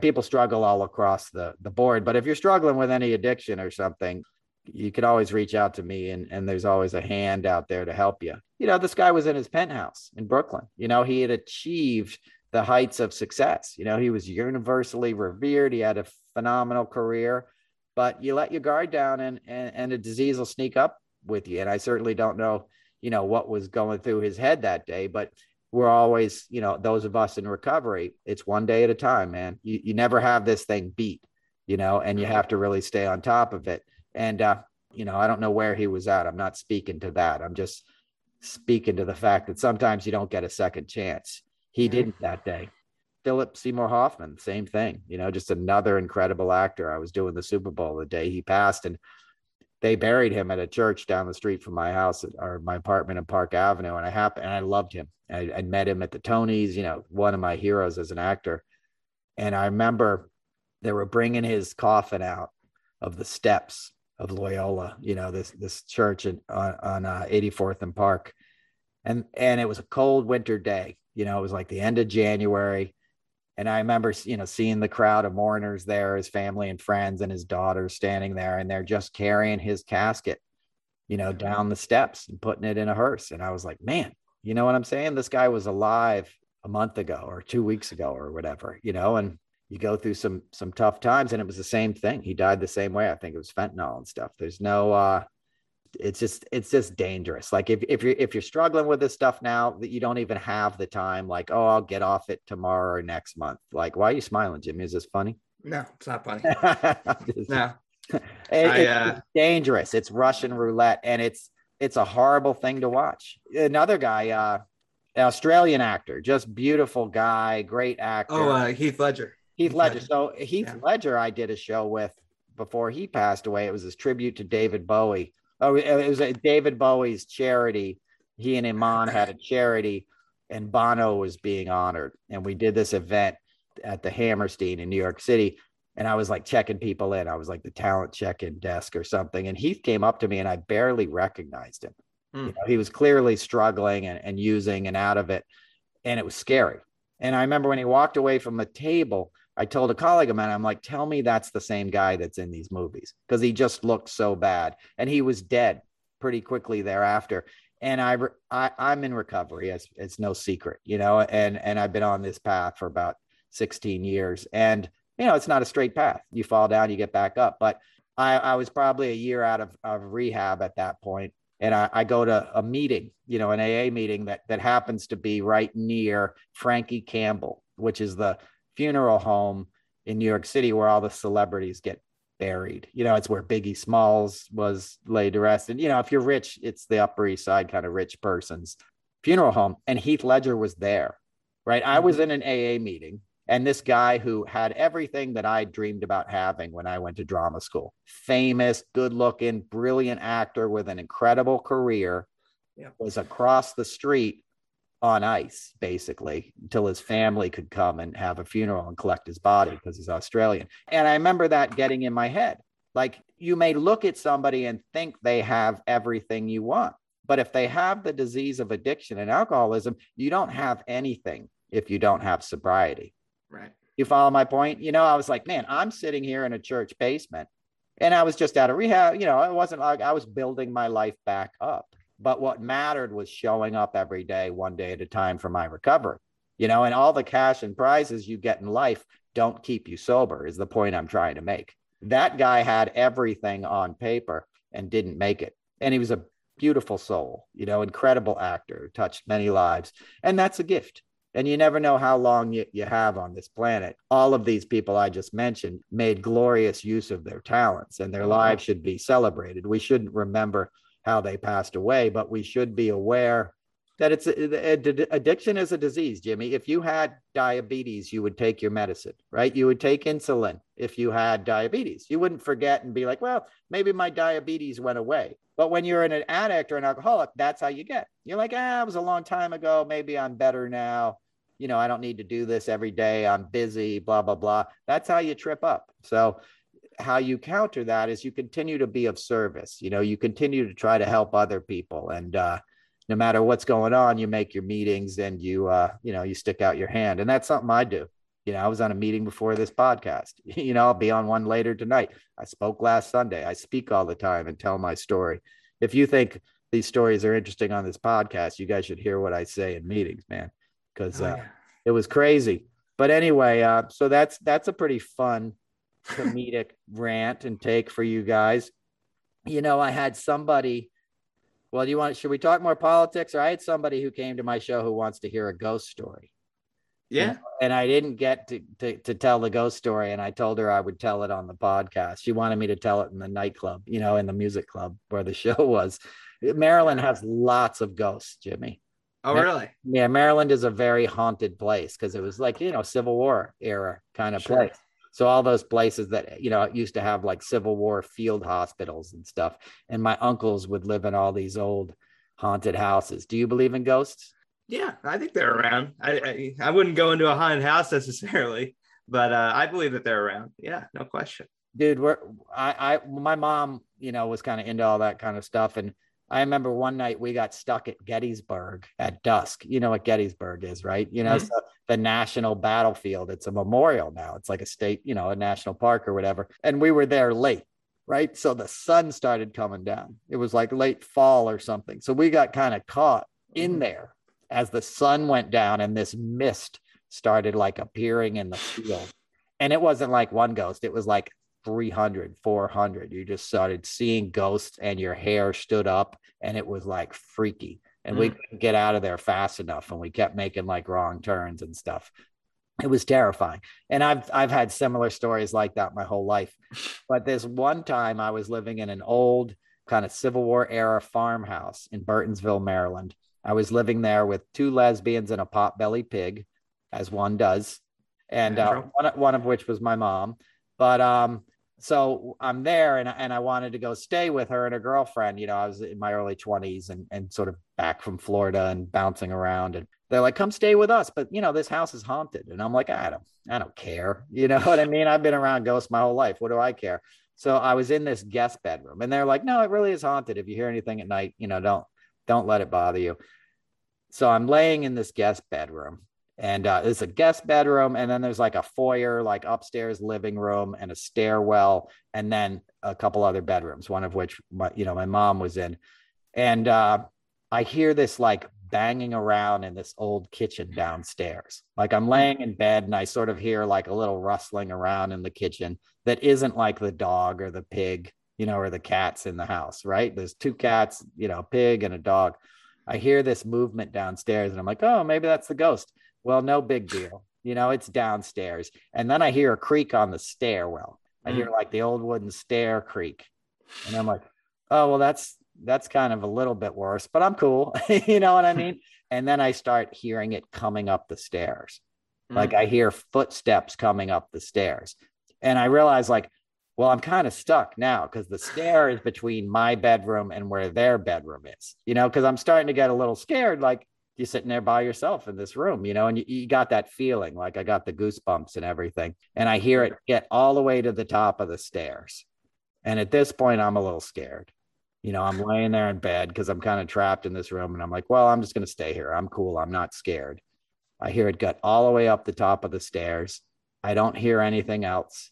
people struggle all across the the board, but if you're struggling with any addiction or something, you can always reach out to me and, and there's always a hand out there to help you. You know, this guy was in his penthouse in Brooklyn. You know, he had achieved the heights of success. You know, he was universally revered. He had a phenomenal career, but you let your guard down and, and, and a disease will sneak up with you. And I certainly don't know, you know, what was going through his head that day, but we're always, you know, those of us in recovery, it's one day at a time, man. You, you never have this thing beat, you know, and you have to really stay on top of it. And, uh, you know, I don't know where he was at. I'm not speaking to that. I'm just speaking to the fact that sometimes you don't get a second chance. He didn't that day. Philip Seymour Hoffman, same thing, you know, just another incredible actor. I was doing the Super Bowl the day he passed, and they buried him at a church down the street from my house or my apartment in Park Avenue. And I happened, and I loved him. I, I met him at the Tonys, you know, one of my heroes as an actor. And I remember they were bringing his coffin out of the steps of Loyola, you know, this this church in, on, on uh, 84th and Park, and and it was a cold winter day. You know, it was like the end of January, and I remember, you know, seeing the crowd of mourners there, his family and friends, and his daughter standing there, and they're just carrying his casket, you know, down the steps and putting it in a hearse. And I was like, man, you know what I'm saying? This guy was alive a month ago or two weeks ago or whatever, you know, and you go through some some tough times and it was the same thing. He died the same way. I think it was fentanyl and stuff. There's no uh it's just it's just dangerous. Like if, if you're if you're struggling with this stuff now that you don't even have the time like oh i'll get off it tomorrow or next month. Like why are you smiling jimmy? Is this funny? No it's not funny. (laughs) Just, no. (laughs) It, I, uh... it's dangerous. It's russian roulette and it's it's a horrible thing to watch. Another guy uh australian actor just beautiful guy great actor. Oh uh, heath ledger. Heath Ledger. So Heath yeah. Ledger, I did a show with before he passed away. It was his tribute to David Bowie. Oh, it was a David Bowie's charity. He and Iman had a charity, and Bono was being honored. And we did this event at the Hammerstein in New York City. And I was like checking people in. I was like the talent check-in desk or something. And Heath came up to me, and I barely recognized him. Mm. You know, he was clearly struggling and, and using and out of it, and it was scary. And I remember when he walked away from the table I told a colleague of mine, I'm like, tell me that's the same guy that's in these movies because he just looked so bad. And he was dead pretty quickly thereafter. And I, I I'm in recovery. It's, it's no secret, you know, and, and I've been on this path for about 16 years. And, you know, it's not a straight path. You fall down, you get back up. But I, I was probably a year out of, of rehab at that point and I, I, go to a meeting, you know, an AA meeting that that happens to be right near Frankie Campbell, which is the funeral home in New York City where all the celebrities get buried. You know, it's where Biggie Smalls was laid to rest. And, you know, if you're rich, it's the Upper East Side kind of rich person's funeral home. And Heath Ledger was there, right? I was mm-hmm. in an AA meeting. And this guy who had everything that I dreamed about having when I went to drama school famous, good looking, brilliant actor with an incredible career yeah. was across the street on ice basically until his family could come and have a funeral and collect his body because he's Australian. And I remember that getting in my head. Like you may look at somebody and think they have everything you want, but if they have the disease of addiction and alcoholism, you don't have anything if you don't have sobriety. Right. You follow my point? You know, I was like, man, I'm sitting here in a church basement and I was just out of rehab. You know, it wasn't like I was building my life back up. But what mattered was showing up every day, one day at a time for my recovery. You know, and all the cash and prizes you get in life don't keep you sober, is the point I'm trying to make. That guy had everything on paper and didn't make it. And he was a beautiful soul, you know, incredible actor, touched many lives. And that's a gift. And you never know how long you, you have on this planet. All of these people I just mentioned made glorious use of their talents, and their mm-hmm. lives should be celebrated. We shouldn't remember how they passed away, but we should be aware that it's a, a, addiction is a disease, Jimmy. If you had diabetes, you would take your medicine, right? You would take insulin if you had diabetes. You wouldn't forget and be like, well, maybe my diabetes went away. But when you're an addict or an alcoholic, that's how you get. You're like, ah, it was a long time ago. Maybe I'm better now. you know, I don't need to do this every day. I'm busy, blah, blah, blah. That's how you trip up. So, how you counter that is you continue to be of service. You know, you continue to try to help other people. And, uh, no matter what's going on, you make your meetings and you, uh, you know, you stick out your hand. And that's something I do. You know, I was on a meeting before this podcast. (laughs) You know, I'll be on one later tonight. I spoke last Sunday. I speak all the time and tell my story. If you think these stories are interesting on this podcast, you guys should hear what I say in meetings, man, because oh, uh, yeah. it was crazy. But anyway, uh, so that's that's a pretty fun comedic rant and take for you guys. You know, I had somebody well, do you want? Should we talk more politics? Or I had somebody who came to my show who wants to hear a ghost story. Yeah. And, and I didn't get to, to, to tell the ghost story, and I told her I would tell it on the podcast. She wanted me to tell it in the nightclub, you know, in the music club where the (laughs) show was. Maryland has lots of ghosts, Jimmy. Oh, really? Yeah, Maryland is a very haunted place because it was like you know Civil War era kind of sure. place. So all those places that you know used to have like Civil War field hospitals and stuff, and my uncles would live in all these old haunted houses. Do you believe in ghosts? Yeah, I think they're around. I I, I wouldn't go into a haunted house (laughs) necessarily, but uh, I believe that they're around. Yeah, no question. Dude, we're I I my mom, you know, was kind of into all that kind of stuff, and I remember one night we got stuck at Gettysburg at dusk. You know what Gettysburg is, right? You know, mm-hmm. so the national battlefield. It's a memorial now. It's like a state, you know, a national park or whatever. And we were there late, right? So the sun started coming down. It was like late fall or something. So we got kind of caught in mm-hmm. there as the sun went down and this mist started like appearing in the field. And it wasn't like one ghost, it was like 300, 400. You just started seeing ghosts and your hair stood up and it was like freaky. And mm. we couldn't get out of there fast enough and we kept making like wrong turns and stuff. It was terrifying. And I've I've had similar stories like that my whole life. (laughs) But this one time I was living in an old kind of Civil War era farmhouse in Burtonsville, Maryland. I was living there with two lesbians and a potbelly pig, as one does, and uh, one, one of which was my mom. But um, so I'm there and, and I wanted to go stay with her and her girlfriend. You know, I was in my early 20s and, and sort of back from Florida and bouncing around. And they're like, come stay with us. But, you know, this house is haunted. And I'm like, I don't, I don't care. (laughs) You know what I mean? I've been around ghosts my whole life. What do I care? So I was in this guest bedroom and they're like, no, it really is haunted. If you hear anything at night, you know, don't, don't let it bother you. So I'm laying in this guest bedroom and uh, it's a guest bedroom and then there's like a foyer like upstairs living room and a stairwell and then a couple other bedrooms one of which my, you know my mom was in. And uh, i hear this like banging around in this old kitchen downstairs. Like i'm laying in bed and i sort of hear like a little rustling around in the kitchen that isn't like the dog or the pig you know or the cats in the house right? There's two cats you know a pig and a dog. I hear this movement downstairs and i'm like oh maybe that's the ghost well, no big deal. You know, it's downstairs. And then I hear a creak on the stairwell. I mm. hear like the old wooden stair creak. And I'm like, oh, well, that's that's kind of a little bit worse, but I'm cool. (laughs) you know what I mean? (laughs) and then I start hearing it coming up the stairs. Mm. Like I hear footsteps coming up the stairs. And I realize, like, well, I'm kind of stuck now because the stair is between my bedroom and where their bedroom is, you know, because I'm starting to get a little scared. Like, you're sitting there by yourself in this room, you know, and you, you, got that feeling like I got the goosebumps and everything. And I hear it get all the way to the top of the stairs. And at this point, I'm a little scared. You know, I'm laying there in bed because I'm kind of trapped in this room. And I'm like, well, I'm just going to stay here. I'm cool. I'm not scared. I hear it get all the way up the top of the stairs. I don't hear anything else.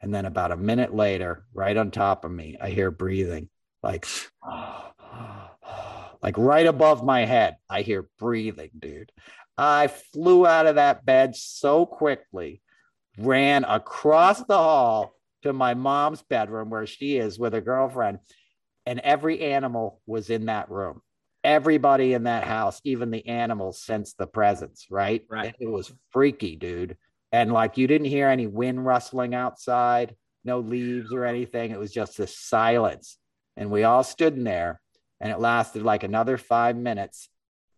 And then about a minute later, right on top of me, I hear breathing like, (sighs) (sighs) (sighs) oh, like right above my head. I hear breathing, dude. I flew out of that bed so quickly, ran across the hall to my mom's bedroom where she is with her girlfriend, and every animal was in that room. Everybody in that house, even the animals, sensed the presence, right? Right. it was freaky, dude. And like you didn't hear any wind rustling outside, no leaves or anything. It was just this silence. And we all stood in there and it lasted like another five minutes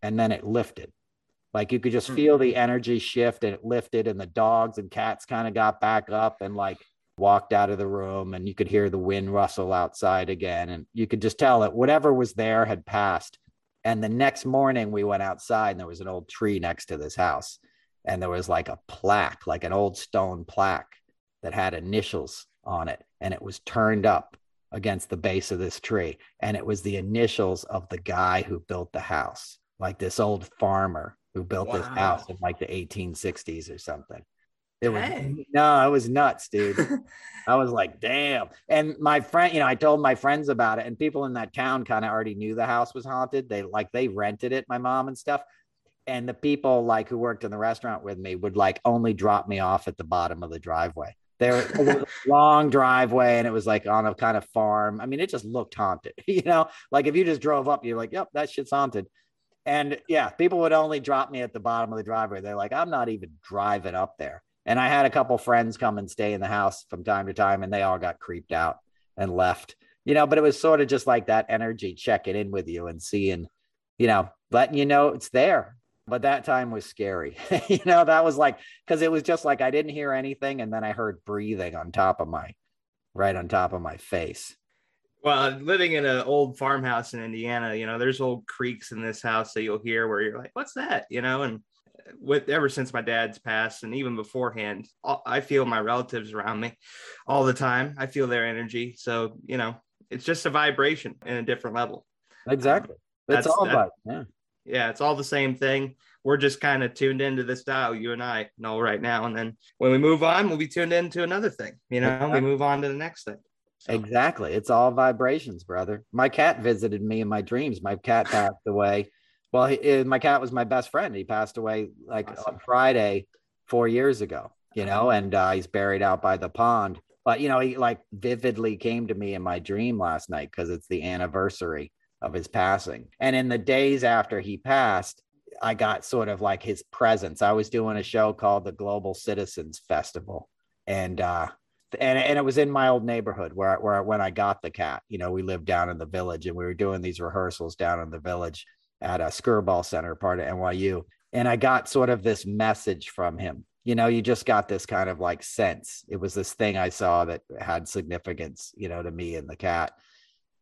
and then it lifted like you could just hmm. feel the energy shift and it lifted and the dogs and cats kind of got back up and like walked out of the room and you could hear the wind rustle outside again and you could just tell that whatever was there had passed And the next morning we went outside and there was an old tree next to this house. And there was like a plaque, like an old stone plaque that had initials on it. And it was turned up against the base of this tree. And it was the initials of the guy who built the house, like this old farmer who built wow. this house in like the 1860s or something. It was no, it was nuts, dude. (laughs) I was like, damn. And my friend, you know, I told my friends about it, and people in that town kind of already knew the house was haunted. They like they rented it, my mom and stuff. And the people like who worked in the restaurant with me would like only drop me off at the bottom of the driveway. There was a (laughs) long driveway, and it was like on a kind of farm. I mean, it just looked haunted, (laughs) you know. Like if you just drove up, you're like, yep, that shit's haunted. And yeah, people would only drop me at the bottom of the driveway. They're like, I'm not even driving up there and I had a couple friends come and stay in the house from time to time, and they all got creeped out and left. You know, but it was sort of just like that energy checking in with you and seeing, you know, letting you know it's there. But that time was scary. (laughs) you know, that was like because it was just like I didn't hear anything, and then I heard breathing on top of my, right on top of my face. Well, living in an old farmhouse in Indiana, you know, there's old creaks in this house that you'll hear where you're like, "What's that?" You know, and with ever since my dad's passed and even beforehand i feel my relatives around me all the time i feel their energy so you know it's just a vibration in a different level exactly that's, all that, about yeah yeah it's all the same thing we're just kind of tuned into this dial you and i know right now and then when we move on we'll be tuned into another thing you know we move on to the next thing so. Exactly. It's all vibrations, brother. My cat visited me in my dreams. My cat passed away well, he, eh, my cat was my best friend. He passed away like awesome. on Friday four years ago, you know, and uh, he's buried out by the pond. But, you know, he like vividly came to me in my dream last night because it's the anniversary of his passing. And in the days after he passed, I got sort of like his presence. I was doing a show called the Global Citizens Festival. And, uh, and, and it was in my old neighborhood where, where when I got the cat, you know, we lived down in the village and we were doing these rehearsals down in the village at a Skirball Center, part of NYU. And I got sort of this message from him. You know, you just got this kind of like sense. It was this thing I saw that had significance, you know, to me and the cat.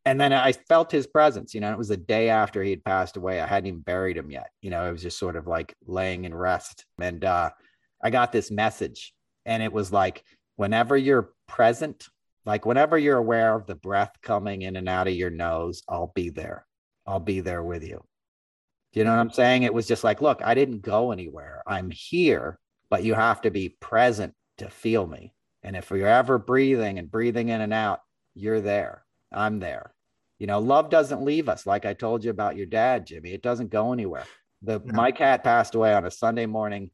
And then I felt his presence, you know, it was the day after he had passed away. I hadn't even buried him yet. You know, it was just sort of like laying in rest. And uh, I got this message, and it was like, whenever you're present, like whenever you're aware of the breath coming in and out of your nose, I'll be there. I'll be there with you. Do you know what I'm saying? It was just like, look, I didn't go anywhere. I'm here, but you have to be present to feel me. And if you're ever breathing and breathing in and out, you're there. I'm there. You know, love doesn't leave us. Like I told you about your dad, Jimmy, it doesn't go anywhere. The my cat passed away on a Sunday morning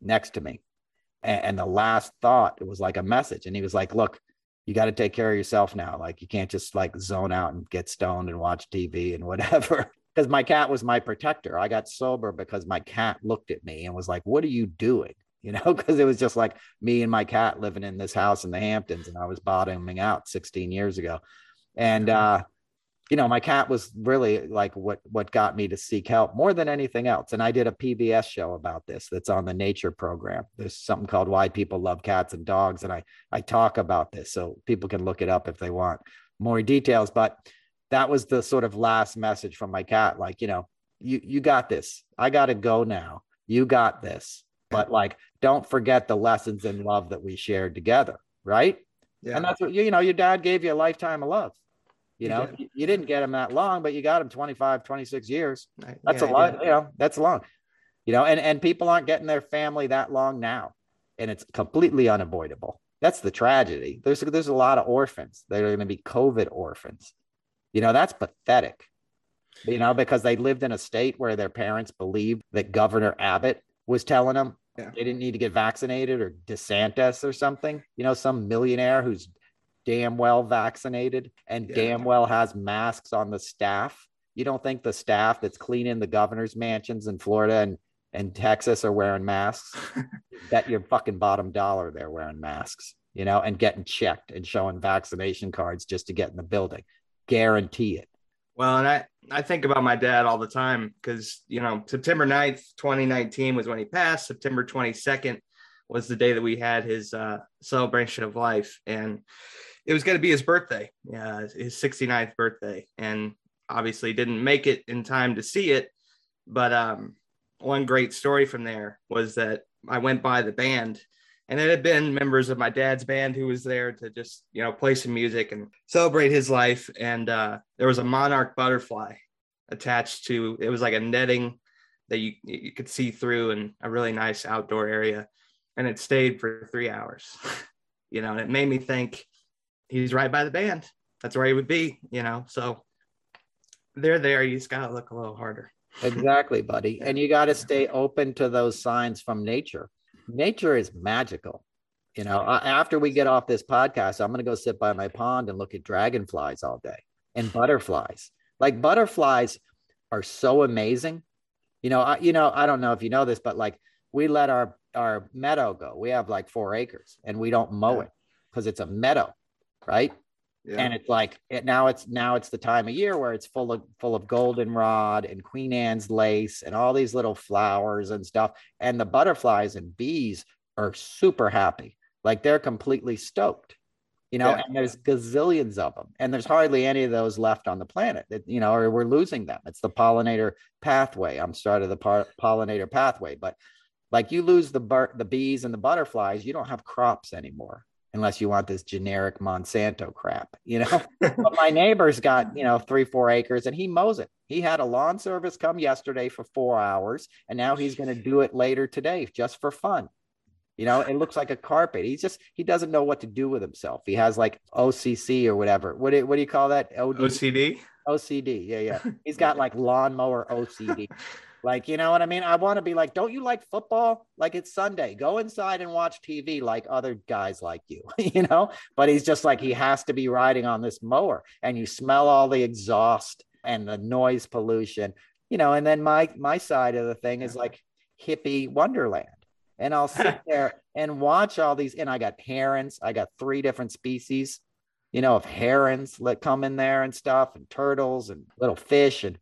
next to me. And, and the last thought, it was like a message. And he was like, look, you got to take care of yourself now. Like you can't just like zone out and get stoned and watch TV and whatever (laughs) because my cat was my protector. I got sober because my cat looked at me and was like, What are you doing? (laughs) You know, because it was just like me and my cat living in this house in the Hamptons and I was bottoming out 16 years ago. And, uh, you know, my cat was really like what what got me to seek help more than anything else. And I did a PBS show about this that's on the nature program. There's something called Why People Love Cats and Dogs. And I I talk about this so people can look it up if they want more details. But that was the sort of last message from my cat like you know you you got this i got to go now you got this but like don't forget the lessons in love that we shared together right yeah. and that's what you know your dad gave you a lifetime of love you know did. you didn't get him that long but you got him 25 26 years that's yeah, a lot you know that's long you know and and people aren't getting their family that long now and it's completely unavoidable that's the tragedy there's there's a lot of orphans that are going to be covid orphans you know, that's pathetic. You know, because they lived in a state where their parents believed that Governor Abbott was telling them yeah. they didn't need to get vaccinated or DeSantis or something. You know, some millionaire who's damn well vaccinated and yeah. damn well has masks on the staff. You don't think the staff that's cleaning the governor's mansions in Florida and, and Texas are wearing masks? (laughs) Bet your fucking bottom dollar they're wearing masks, you know, and getting checked and showing vaccination cards just to get in the building guarantee it. Well, and I, I think about my dad all the time because, you know, September 9th, 2019 was when he passed. September 22nd was the day that we had his uh, celebration of life. And it was going to be his birthday, uh, his 69th birthday. And obviously didn't make it in time to see it, but um, one great story from there was that I went by the band and it had been members of my dad's band who was there to just you know play some music and celebrate his life and uh, there was a monarch butterfly attached to it was like a netting that you you could see through in a really nice outdoor area and it stayed for three hours. (laughs) You know and it made me think he's right by the band. That's where he would be you know so they're there. You just gotta look a little harder. Exactly buddy. (laughs) And you got to stay open to those signs from nature. Nature is magical. You know after we get off this podcast i'm going to go sit by my pond and look at dragonflies all day and butterflies. Like butterflies are so amazing. You know I, you know i don't know if you know this but like we let our our meadow go we have like four acres and we don't mow yeah. it because it's a meadow right yeah. and it's like it, now it's now it's the time of year where it's full of full of goldenrod and queen anne's lace and all these little flowers and stuff and the butterflies and bees are super happy like they're completely stoked you know yeah. and there's gazillions of them and there's hardly any of those left on the planet that you know or we're losing them it's the pollinator pathway i'm started of the par- pollinator pathway but like you lose the bar- the bees and the butterflies you don't have crops anymore unless you want this generic Monsanto crap, you know. (laughs) but my neighbor's got, you know, three, four acres and he mows it. He had a lawn service come yesterday for four hours and now he's going to do it later today just for fun. You know, it looks like a carpet. He's just, he doesn't know what to do with himself. He has like OCC or whatever. What do, what do you call that? OD? OCD? OCD. Yeah, yeah. (laughs) He's got like lawnmower OCD. (laughs) Like, you know what I mean? I want to be like, don't you like football? Like it's Sunday. Go inside and watch TV like other guys like you, (laughs) you know? But he's just like, he has to be riding on this mower and you smell all the exhaust and the noise pollution, you know? And then my my side of the thing is like hippie wonderland. And I'll sit (laughs) there and watch all these. And I got herons. I got three different species, you know, of herons that come in there and stuff, and turtles and little fish. And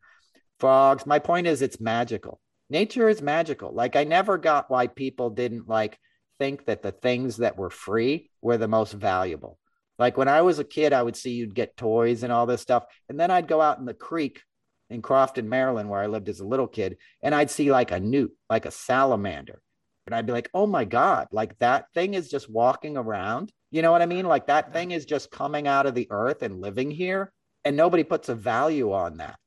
frogs. My point is, it's magical. Nature is magical. Like, I never got why people didn't like think that the things that were free were the most valuable. Like, when I was a kid, I would see you'd get toys and all this stuff. And then I'd go out in the creek in Crofton, Maryland, where I lived as a little kid, and I'd see like a newt, like a salamander. And I'd be like, oh my God, like that thing is just walking around. You know what I mean? Like that thing is just coming out of the earth and living here. And nobody puts a value on that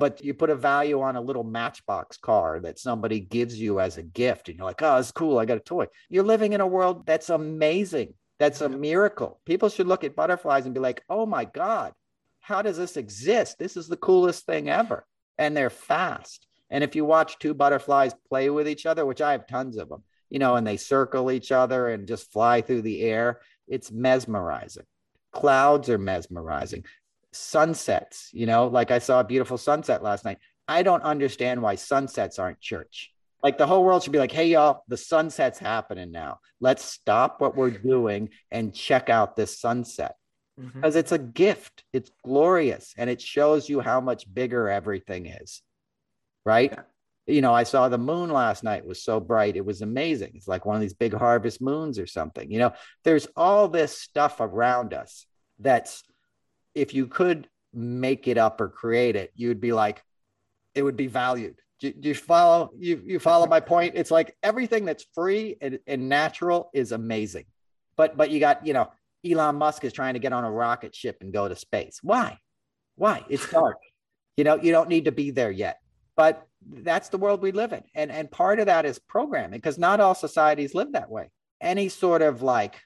but you put a value on a little matchbox car that somebody gives you as a gift and you're like oh it's cool i got a toy. You're living in a world that's amazing that's a miracle. People should look at butterflies and be like oh my god how does this exist? This is the coolest thing ever. And they're fast. And if you watch two butterflies play with each other which i have tons of them you know and they circle each other and just fly through the air it's mesmerizing. Clouds are mesmerizing sunsets, you know, like I saw a beautiful sunset last night. I don't understand why sunsets aren't church. Like the whole world should be like, hey, y'all, the sunset's happening now. Let's stop what we're doing and check out this sunset because mm-hmm. it's a gift. It's glorious and it shows you how much bigger everything is. Right. Yeah. You know, I saw the moon last night it was so bright. It was amazing. It's like one of these big harvest moons or something. You know, there's all this stuff around us that's if you could make it up or create it, you'd be like, it would be valued. Do, do you follow? You you follow my point? It's like everything that's free and, and natural is amazing, but but you got you know Elon Musk is trying to get on a rocket ship and go to space. Why? Why? It's dark. you know, you don't need to be there yet. But that's the world we live in. And and part of that is programming because not all societies live that way. Any sort of like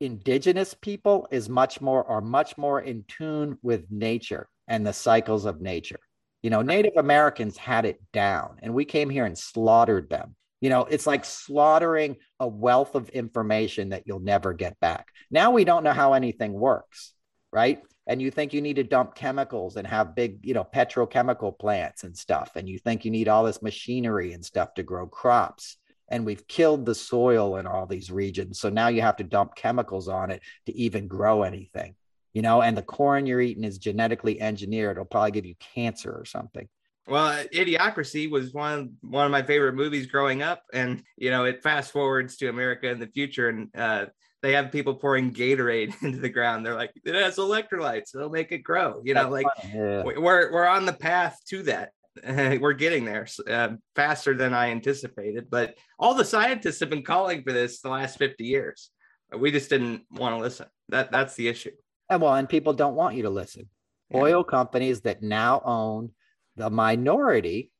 indigenous people is much more are much more in tune with nature and the cycles of nature. You know, Native Americans had it down and we came here and slaughtered them. You know, it's like slaughtering a wealth of information that you'll never get back. Now we don't know how anything works, right? And you think you need to dump chemicals and have big, you know, petrochemical plants and stuff. And you think you need all this machinery and stuff to grow crops and we've killed the soil in all these regions. So now you have to dump chemicals on it to even grow anything, you know, and the corn you're eating is genetically engineered. It'll probably give you cancer or something. Well, Idiocracy was one of, one of my favorite movies growing up, and you know it fast forwards to America in the future, and uh, they have people pouring Gatorade (laughs) into the ground. They're like, it has electrolytes. It'll make it grow. You know, like yeah. we're we're on the path to that. (laughs) we're getting there uh, faster than I anticipated. But all the scientists have been calling for this the last 50 years. We just didn't want to listen. That that's the issue. And well, and people don't want you to listen. Yeah. Oil companies that now own the minority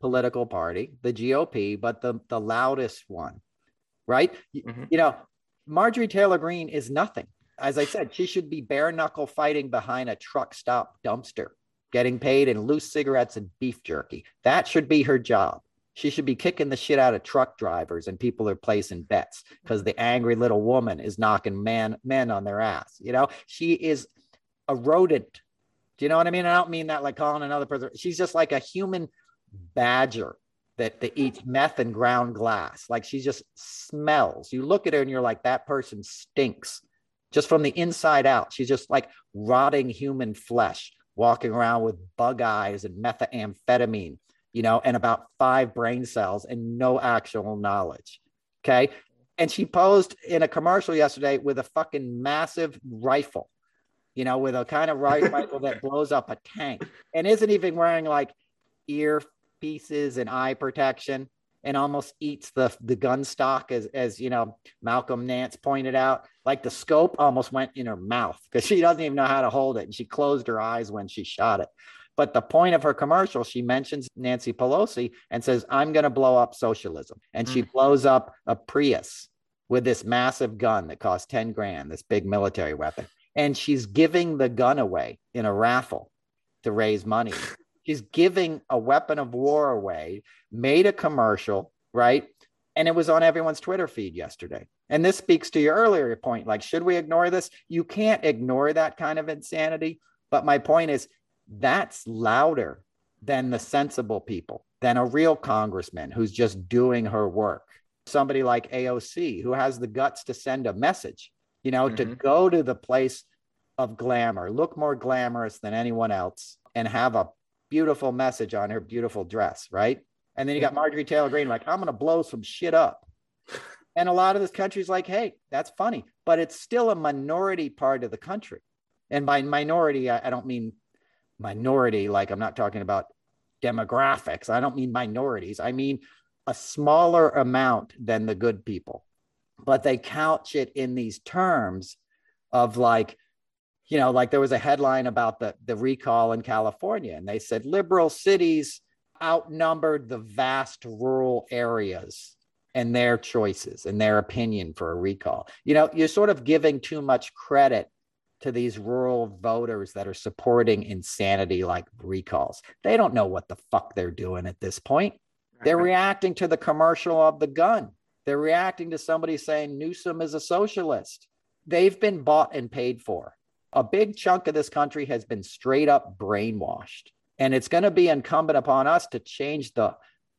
political party, the GOP, but the the loudest one, right? Mm-hmm. You know, Marjorie Taylor Greene is nothing. As I said, she should be bare knuckle fighting behind a truck stop dumpster, getting paid in loose cigarettes and beef jerky. That should be her job. She should be kicking the shit out of truck drivers and people are placing bets because the angry little woman is knocking man men on their ass. You know, she is a rodent. Do you know what I mean? I don't mean that like calling another person. She's just like a human badger that, that eats meth and ground glass. Like she just smells. You look at her and you're like, that person stinks just from the inside out. She's just like rotting human flesh, walking around with bug eyes and methamphetamine, you know, and about five brain cells and no actual knowledge. Okay. And she posed in a commercial yesterday with a fucking massive rifle, you know, with a kind of (laughs) rifle that blows up a tank and isn't even wearing like ear pieces and eye protection and almost eats the the gun stock as as you know Malcolm Nance pointed out. Like the scope almost went in her mouth because she doesn't even know how to hold it and she closed her eyes when she shot it. But the point of her commercial she mentions Nancy Pelosi and says I'm going to blow up socialism. And mm. she blows up a Prius with this massive gun that costs 10 grand this big military weapon. And she's giving the gun away in a raffle to raise money (laughs) She's giving a weapon of war away, made a commercial, right? And it was on everyone's Twitter feed yesterday. And this speaks to your earlier point like, should we ignore this? You can't ignore that kind of insanity. But my point is, that's louder than the sensible people, than a real congressman who's just doing her work. Somebody like AOC who has the guts to send a message, you know, mm-hmm. to go to the place of glamour, look more glamorous than anyone else, and have a beautiful message on her beautiful dress, right? And then you got Marjorie Taylor Greene, like, I'm going to blow some shit up. And a lot of this country's like, hey, that's funny, but it's still a minority part of the country. And by minority, I, I don't mean minority, like I'm not talking about demographics. I don't mean minorities. I mean a smaller amount than the good people. But they couch it in these terms of like, you know, like there was a headline about the, the recall in California, and they said liberal cities outnumbered the vast rural areas and their choices and their opinion for a recall. You know, you're sort of giving too much credit to these rural voters that are supporting insanity like recalls. They don't know what the fuck they're doing at this point. They're reacting to the commercial of the gun. They're reacting to somebody saying Newsom is a socialist. They've been bought and paid for a big chunk of this country has been straight up brainwashed. And it's going to be incumbent upon us to change the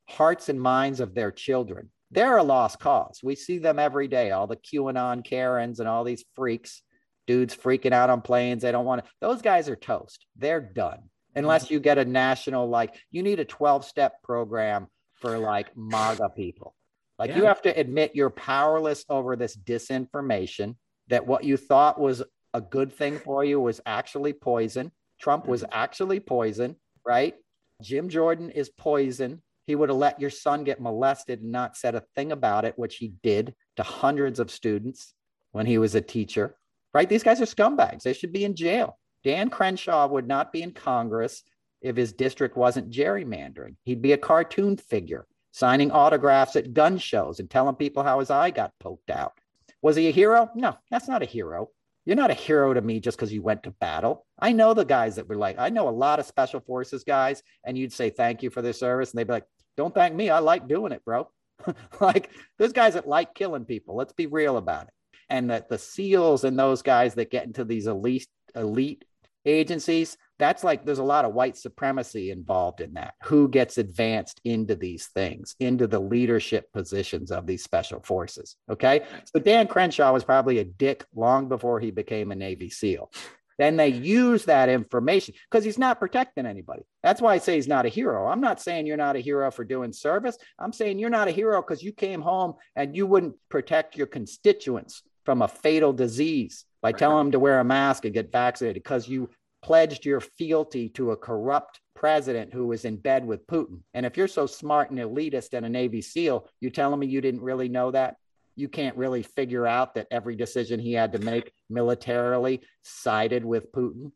hearts and minds of their children. They're a lost cause. We see them every day, all the QAnon Karens and all these freaks, dudes freaking out on planes. They don't want to, those guys are toast. They're done. Unless mm-hmm. you get a national, like, you need a 12 step program for like MAGA people. Like, yeah. you have to admit you're powerless over this disinformation that what you thought was a good thing for you was actually poison. Trump was actually poison, right? Jim Jordan is poison. He would have let your son get molested and not said a thing about it, which he did to hundreds of students when he was a teacher, right? These guys are scumbags. They should be in jail. Dan Crenshaw would not be in Congress if his district wasn't gerrymandering. He'd be a cartoon figure signing autographs at gun shows and telling people how his eye got poked out. Was he a hero? No, that's not a hero. You're not a hero to me just because you went to battle. I know the guys that were like, I know a lot of special forces guys, and you'd say thank you for their service, and they'd be like, don't thank me. I like doing it, bro. (laughs) like there's guys that like killing people. Let's be real about it. And that the SEALs and those guys that get into these elite elite agencies, that's like there's a lot of white supremacy involved in that. Who gets advanced into these things, into the leadership positions of these special forces? Okay. So Dan Crenshaw was probably a dick long before he became a Navy SEAL. Then they use that information because he's not protecting anybody. That's why I say he's not a hero. I'm not saying you're not a hero for doing service. I'm saying you're not a hero because you came home and you wouldn't protect your constituents from a fatal disease by telling them to wear a mask and get vaccinated because you pledged your fealty to a corrupt president who was in bed with Putin. And if you're so smart and elitist and a Navy SEAL, you telling me you didn't really know that? You can't really figure out that every decision he had to make militarily sided with Putin,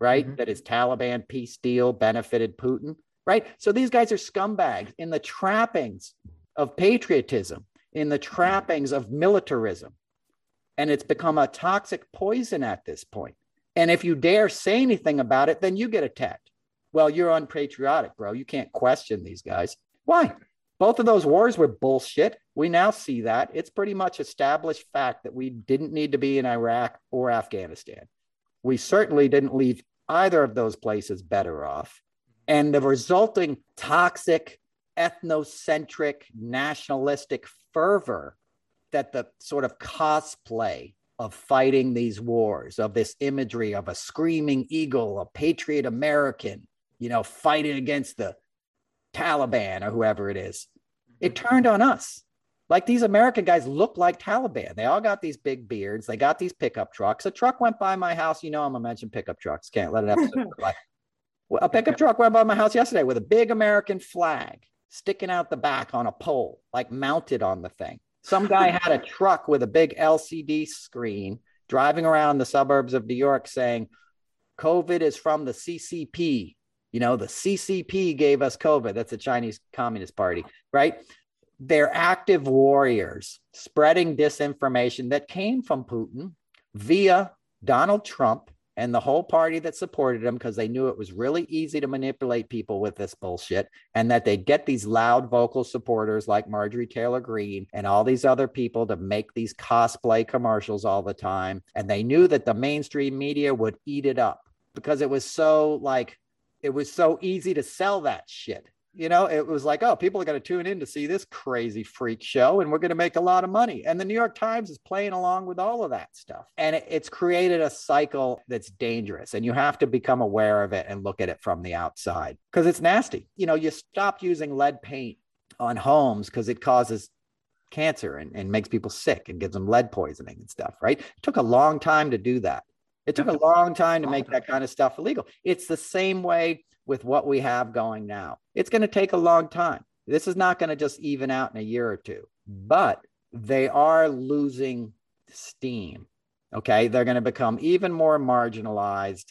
right? Mm-hmm. That his Taliban peace deal benefited Putin, right? So these guys are scumbags in the trappings of patriotism, in the trappings of militarism. And it's become a toxic poison at this point. And if you dare say anything about it, then you get attacked. Well, you're unpatriotic, bro. You can't question these guys. Why? Both of those wars were bullshit. We now see that. It's pretty much established fact that we didn't need to be in Iraq or Afghanistan. We certainly didn't leave either of those places better off. And the resulting toxic, ethnocentric, nationalistic fervor that the sort of cosplay of fighting these wars, of this imagery of a screaming eagle, a patriot American, you know, fighting against the Taliban or whoever it is. It mm-hmm. turned on us. Like these American guys look like Taliban. They all got these big beards. They got these pickup trucks. A truck went by my house. You know, I'm gonna mention pickup trucks. Can't let it episode (laughs) like a pickup truck went by my house yesterday with a big American flag sticking out the back on a pole, like mounted on the thing. Some guy had a truck with a big LCD screen driving around the suburbs of New York saying, COVID is from the CCP. You know, the CCP gave us COVID. That's the Chinese Communist Party, right? They're active warriors spreading disinformation that came from Putin via Donald Trump and the whole party that supported him because they knew it was really easy to manipulate people with this bullshit and that they'd get these loud vocal supporters like Marjorie Taylor Greene and all these other people to make these cosplay commercials all the time. And they knew that the mainstream media would eat it up because it was so like it was so easy to sell that shit. You know, it was like, oh, people are going to tune in to see this crazy freak show and we're going to make a lot of money. And the New York Times is playing along with all of that stuff. And it, it's created a cycle that's dangerous. And you have to become aware of it and look at it from the outside because it's nasty. You know, you stop using lead paint on homes because it causes cancer and, and makes people sick and gives them lead poisoning and stuff, right? It took a long time to do that. It took a long time to make that kind of stuff illegal. It's the same way with what we have going now. It's going to take a long time. This is not going to just even out in a year or two, mm-hmm. but they are losing steam. Okay. They're going to become even more marginalized.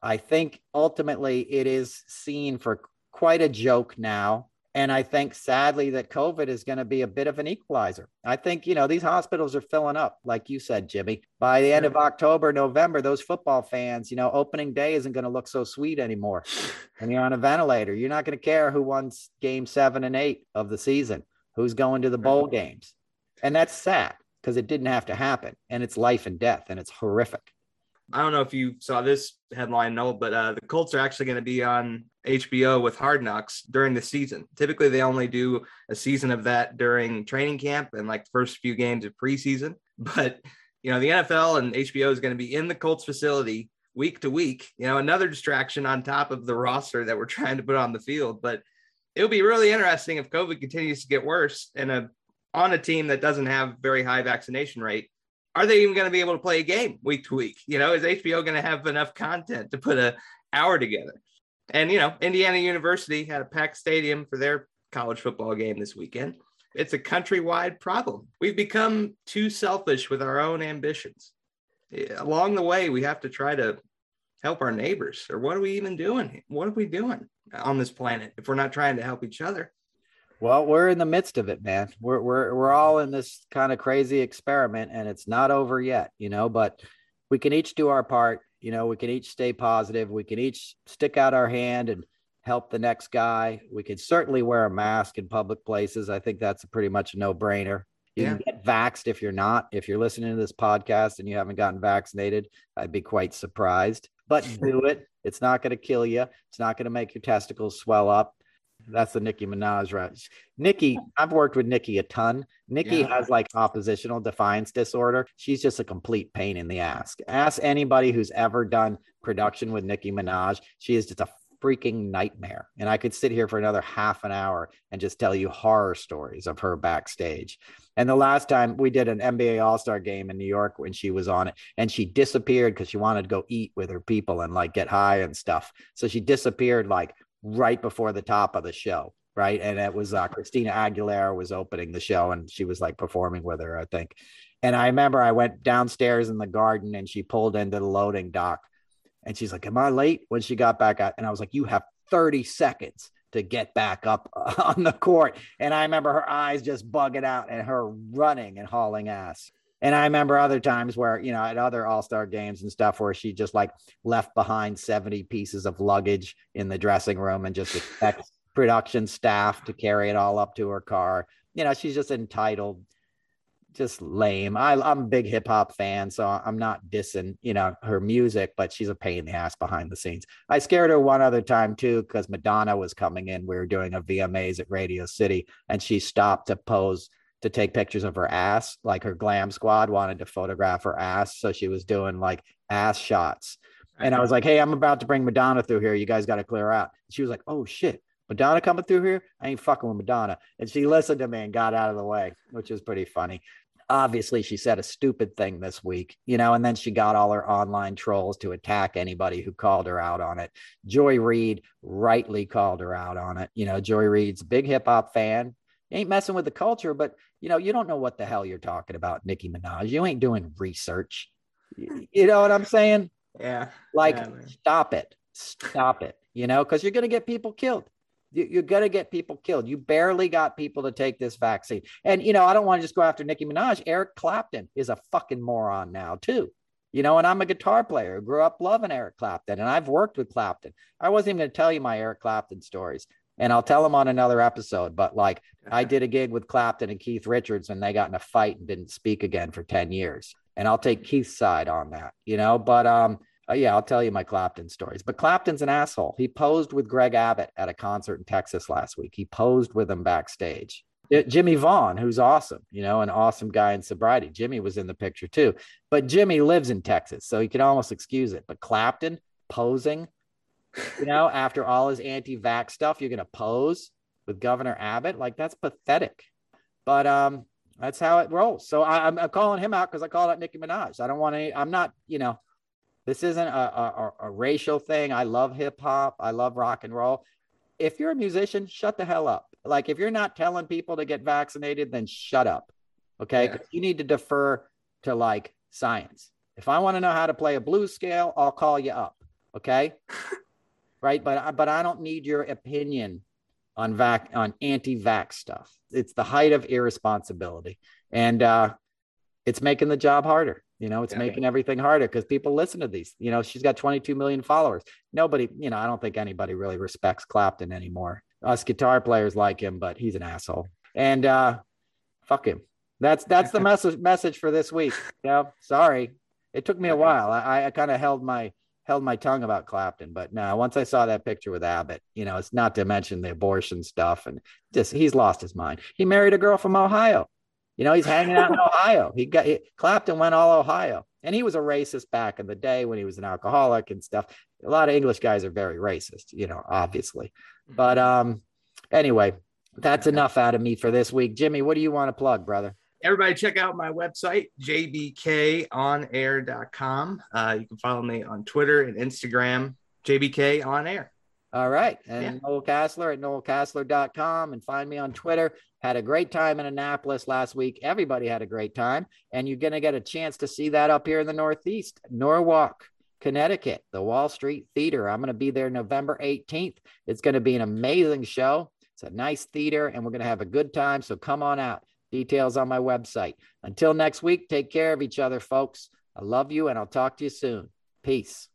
I think ultimately it is seen for quite a joke now and I think sadly that COVID is going to be a bit of an equalizer. I think, you know, these hospitals are filling up, like you said, Jimmy. By the end of October, November, those football fans, you know, opening day isn't going to look so sweet anymore. (sighs) And you're on a ventilator. You're not going to care who won game seven and eight of the season, who's going to the bowl games. And that's sad because it didn't have to happen. And it's life and death and it's horrific. I don't know if you saw this headline, no, but uh, the Colts are actually going to be on HBO with Hard Knocks during the season. Typically, they only do a season of that during training camp and like the first few games of preseason. (laughs) But you know, the NFL and HBO is going to be in the Colts facility week to week. You know, another distraction on top of the roster that we're (laughs) trying to put on the field. But it'll be really interesting if COVID continues to get worse and a on a team that doesn't have very high vaccination rate are they even going to be able to play a game week to week? You know, is HBO going to have enough content to put a hour together? And you know, Indiana University had a packed stadium for their college football game this weekend. It's a countrywide problem. We've become too selfish with our own ambitions. Eh, along the way, we have to try to help our neighbors. Or what are we even doing? What are we doing on this planet if we're not trying to help each other? Well, we're in the midst of it, man. We're we're we're all in this kind of crazy experiment, and it's not over yet, you know. But we can each do our part. You know, we can each stay positive. We can each stick out our hand and help the next guy. We can certainly wear a mask in public places. I think that's a pretty much a no brainer. You yeah. can get vaxxed if you're not. If you're listening to this podcast and you haven't gotten vaccinated, I'd be quite surprised. But (laughs) do it. It's not going to kill you. It's not going to make your testicles swell up. That's the Nicki Minaj right. Nicki, I've worked with Nicki a ton. Nicki yeah. has like oppositional defiance disorder. She's just a complete pain in the ass. Ask anybody who's ever done production with Nicki Minaj. She is just a freaking nightmare. And I could sit here for another half an hour and just tell you horror stories of her backstage. And the last time we did an NBA All Star game in New York when she was on it, and she disappeared because she wanted to go eat with her people and like get high and stuff. So she disappeared like right before the top of the show. Right. And it was uh, Christina Aguilera was opening the show and she was like performing with her, I think. And I remember I went downstairs in the garden and she pulled into the loading dock and she's like, Am I late? When she got back out, and I was like, You have 30 seconds to get back up (laughs) on the court. And I remember her eyes just bugging out and her running and hauling ass. And I remember other times where, you know, at other all star games and stuff where she just like left behind 70 pieces of luggage in the dressing room and just expects (laughs) production staff to carry it all up to her car. You know, she's just entitled just lame. I, I'm a big hip hop fan, so I'm not dissing, you know, her music, but she's a pain in the ass behind the scenes. I scared her one other time too because Madonna was coming in. We were doing a VMAs at Radio City, and she stopped to pose to take pictures of her ass. Like her glam squad wanted to photograph her ass, so she was doing like ass shots. And I was like, "Hey, I'm about to bring Madonna through here. You guys got to clear out." She was like, "Oh shit." Madonna coming through here? I ain't fucking with Madonna. And she listened to me and got out of the way, which is pretty funny obviously she said a stupid thing this week, you know, and then she got all her online trolls to attack anybody who called her out on it. Joy Reid rightly called her out on it. You know, Joy Reid's a big hip hop fan. Ain't messing with the culture, but you know, you don't know what the hell you're talking about, Nicki Minaj. You ain't doing research. You know what I'm saying? Yeah. Like, yeah, stop it. Stop it. You know, because you're going to get people killed you're going to get people killed. You barely got people to take this vaccine. And, you know, I don't want to just go after Nicki Minaj. Eric Clapton is a fucking moron now, too. You know, and I'm a guitar player who grew up loving Eric Clapton, and I've worked with Clapton. I wasn't even going to tell you my Eric Clapton stories, and I'll tell them on another episode. But like, (laughs) I did a gig with Clapton and Keith Richards, and they got in a fight and didn't speak again for 10 years. And I'll take Keith's side on that, you know, but, um, uh, yeah, I'll tell you my Clapton stories. But Clapton's an asshole. He posed with Greg Abbott at a concert in Texas last week. He posed with him backstage. Jimmy Vaughan, who's awesome, you know, an awesome guy in sobriety. Jimmy was in the picture too. But Jimmy lives in Texas, so he can almost excuse it. But Clapton posing, you know, after all his anti vax stuff, you're going to pose with Governor Abbott? Like, that's pathetic. But um, that's how it rolls. So I, am calling him out because I called out Nicki Minaj. I don't want any. I'm not, you know, this isn't a, a, a racial thing. I love hip hop. I love rock and roll. If you're a musician, shut the hell up. Like if you're not telling people to get vaccinated, then shut up. Okay. Yeah. You need to defer to like science. If I want to know how to play a blues scale, I'll call you up. Okay. (laughs) right. But but I don't need your opinion on vac on anti-vax stuff. It's the height of irresponsibility. And uh it's making the job harder. You know, it's yeah. making everything harder because people listen to these. You know, she's got 22 million followers. Nobody, you know, I don't think anybody really respects Clapton anymore. Us guitar players like him, but he's an asshole. And uh fuck him. That's that's the (laughs) message message for this week. You know, sorry. It took me a while. I, I kind of held my held my tongue about Clapton, but now once I saw that picture with Abbott, you know, it's not to mention the abortion stuff and just he's lost his mind. He married a girl from Ohio. You know, he's hanging out in (laughs) Ohio. He got he, Clapton went all Ohio, and he was a racist back in the day when he was an alcoholic and stuff. A lot of English guys are very racist, you know, obviously. But um, anyway, that's enough out of me for this week. Jimmy, what do you want to plug, brother? Everybody, check out my website, jbkonair.com. Uh, you can follow me on Twitter and Instagram, jbk on air. All right. And yeah. Noel Casler at noelcasler.com and find me on Twitter. Had a great time in Annapolis last week. Everybody had a great time. And you're going to get a chance to see that up here in the Northeast, Norwalk, Connecticut, the Wall Street Theater. I'm going to be there November 18th. It's going to be an amazing show. It's a nice theater and we're going to have a good time. So come on out. Details on my website. Until next week, take care of each other, folks. I love you and I'll talk to you soon. Peace.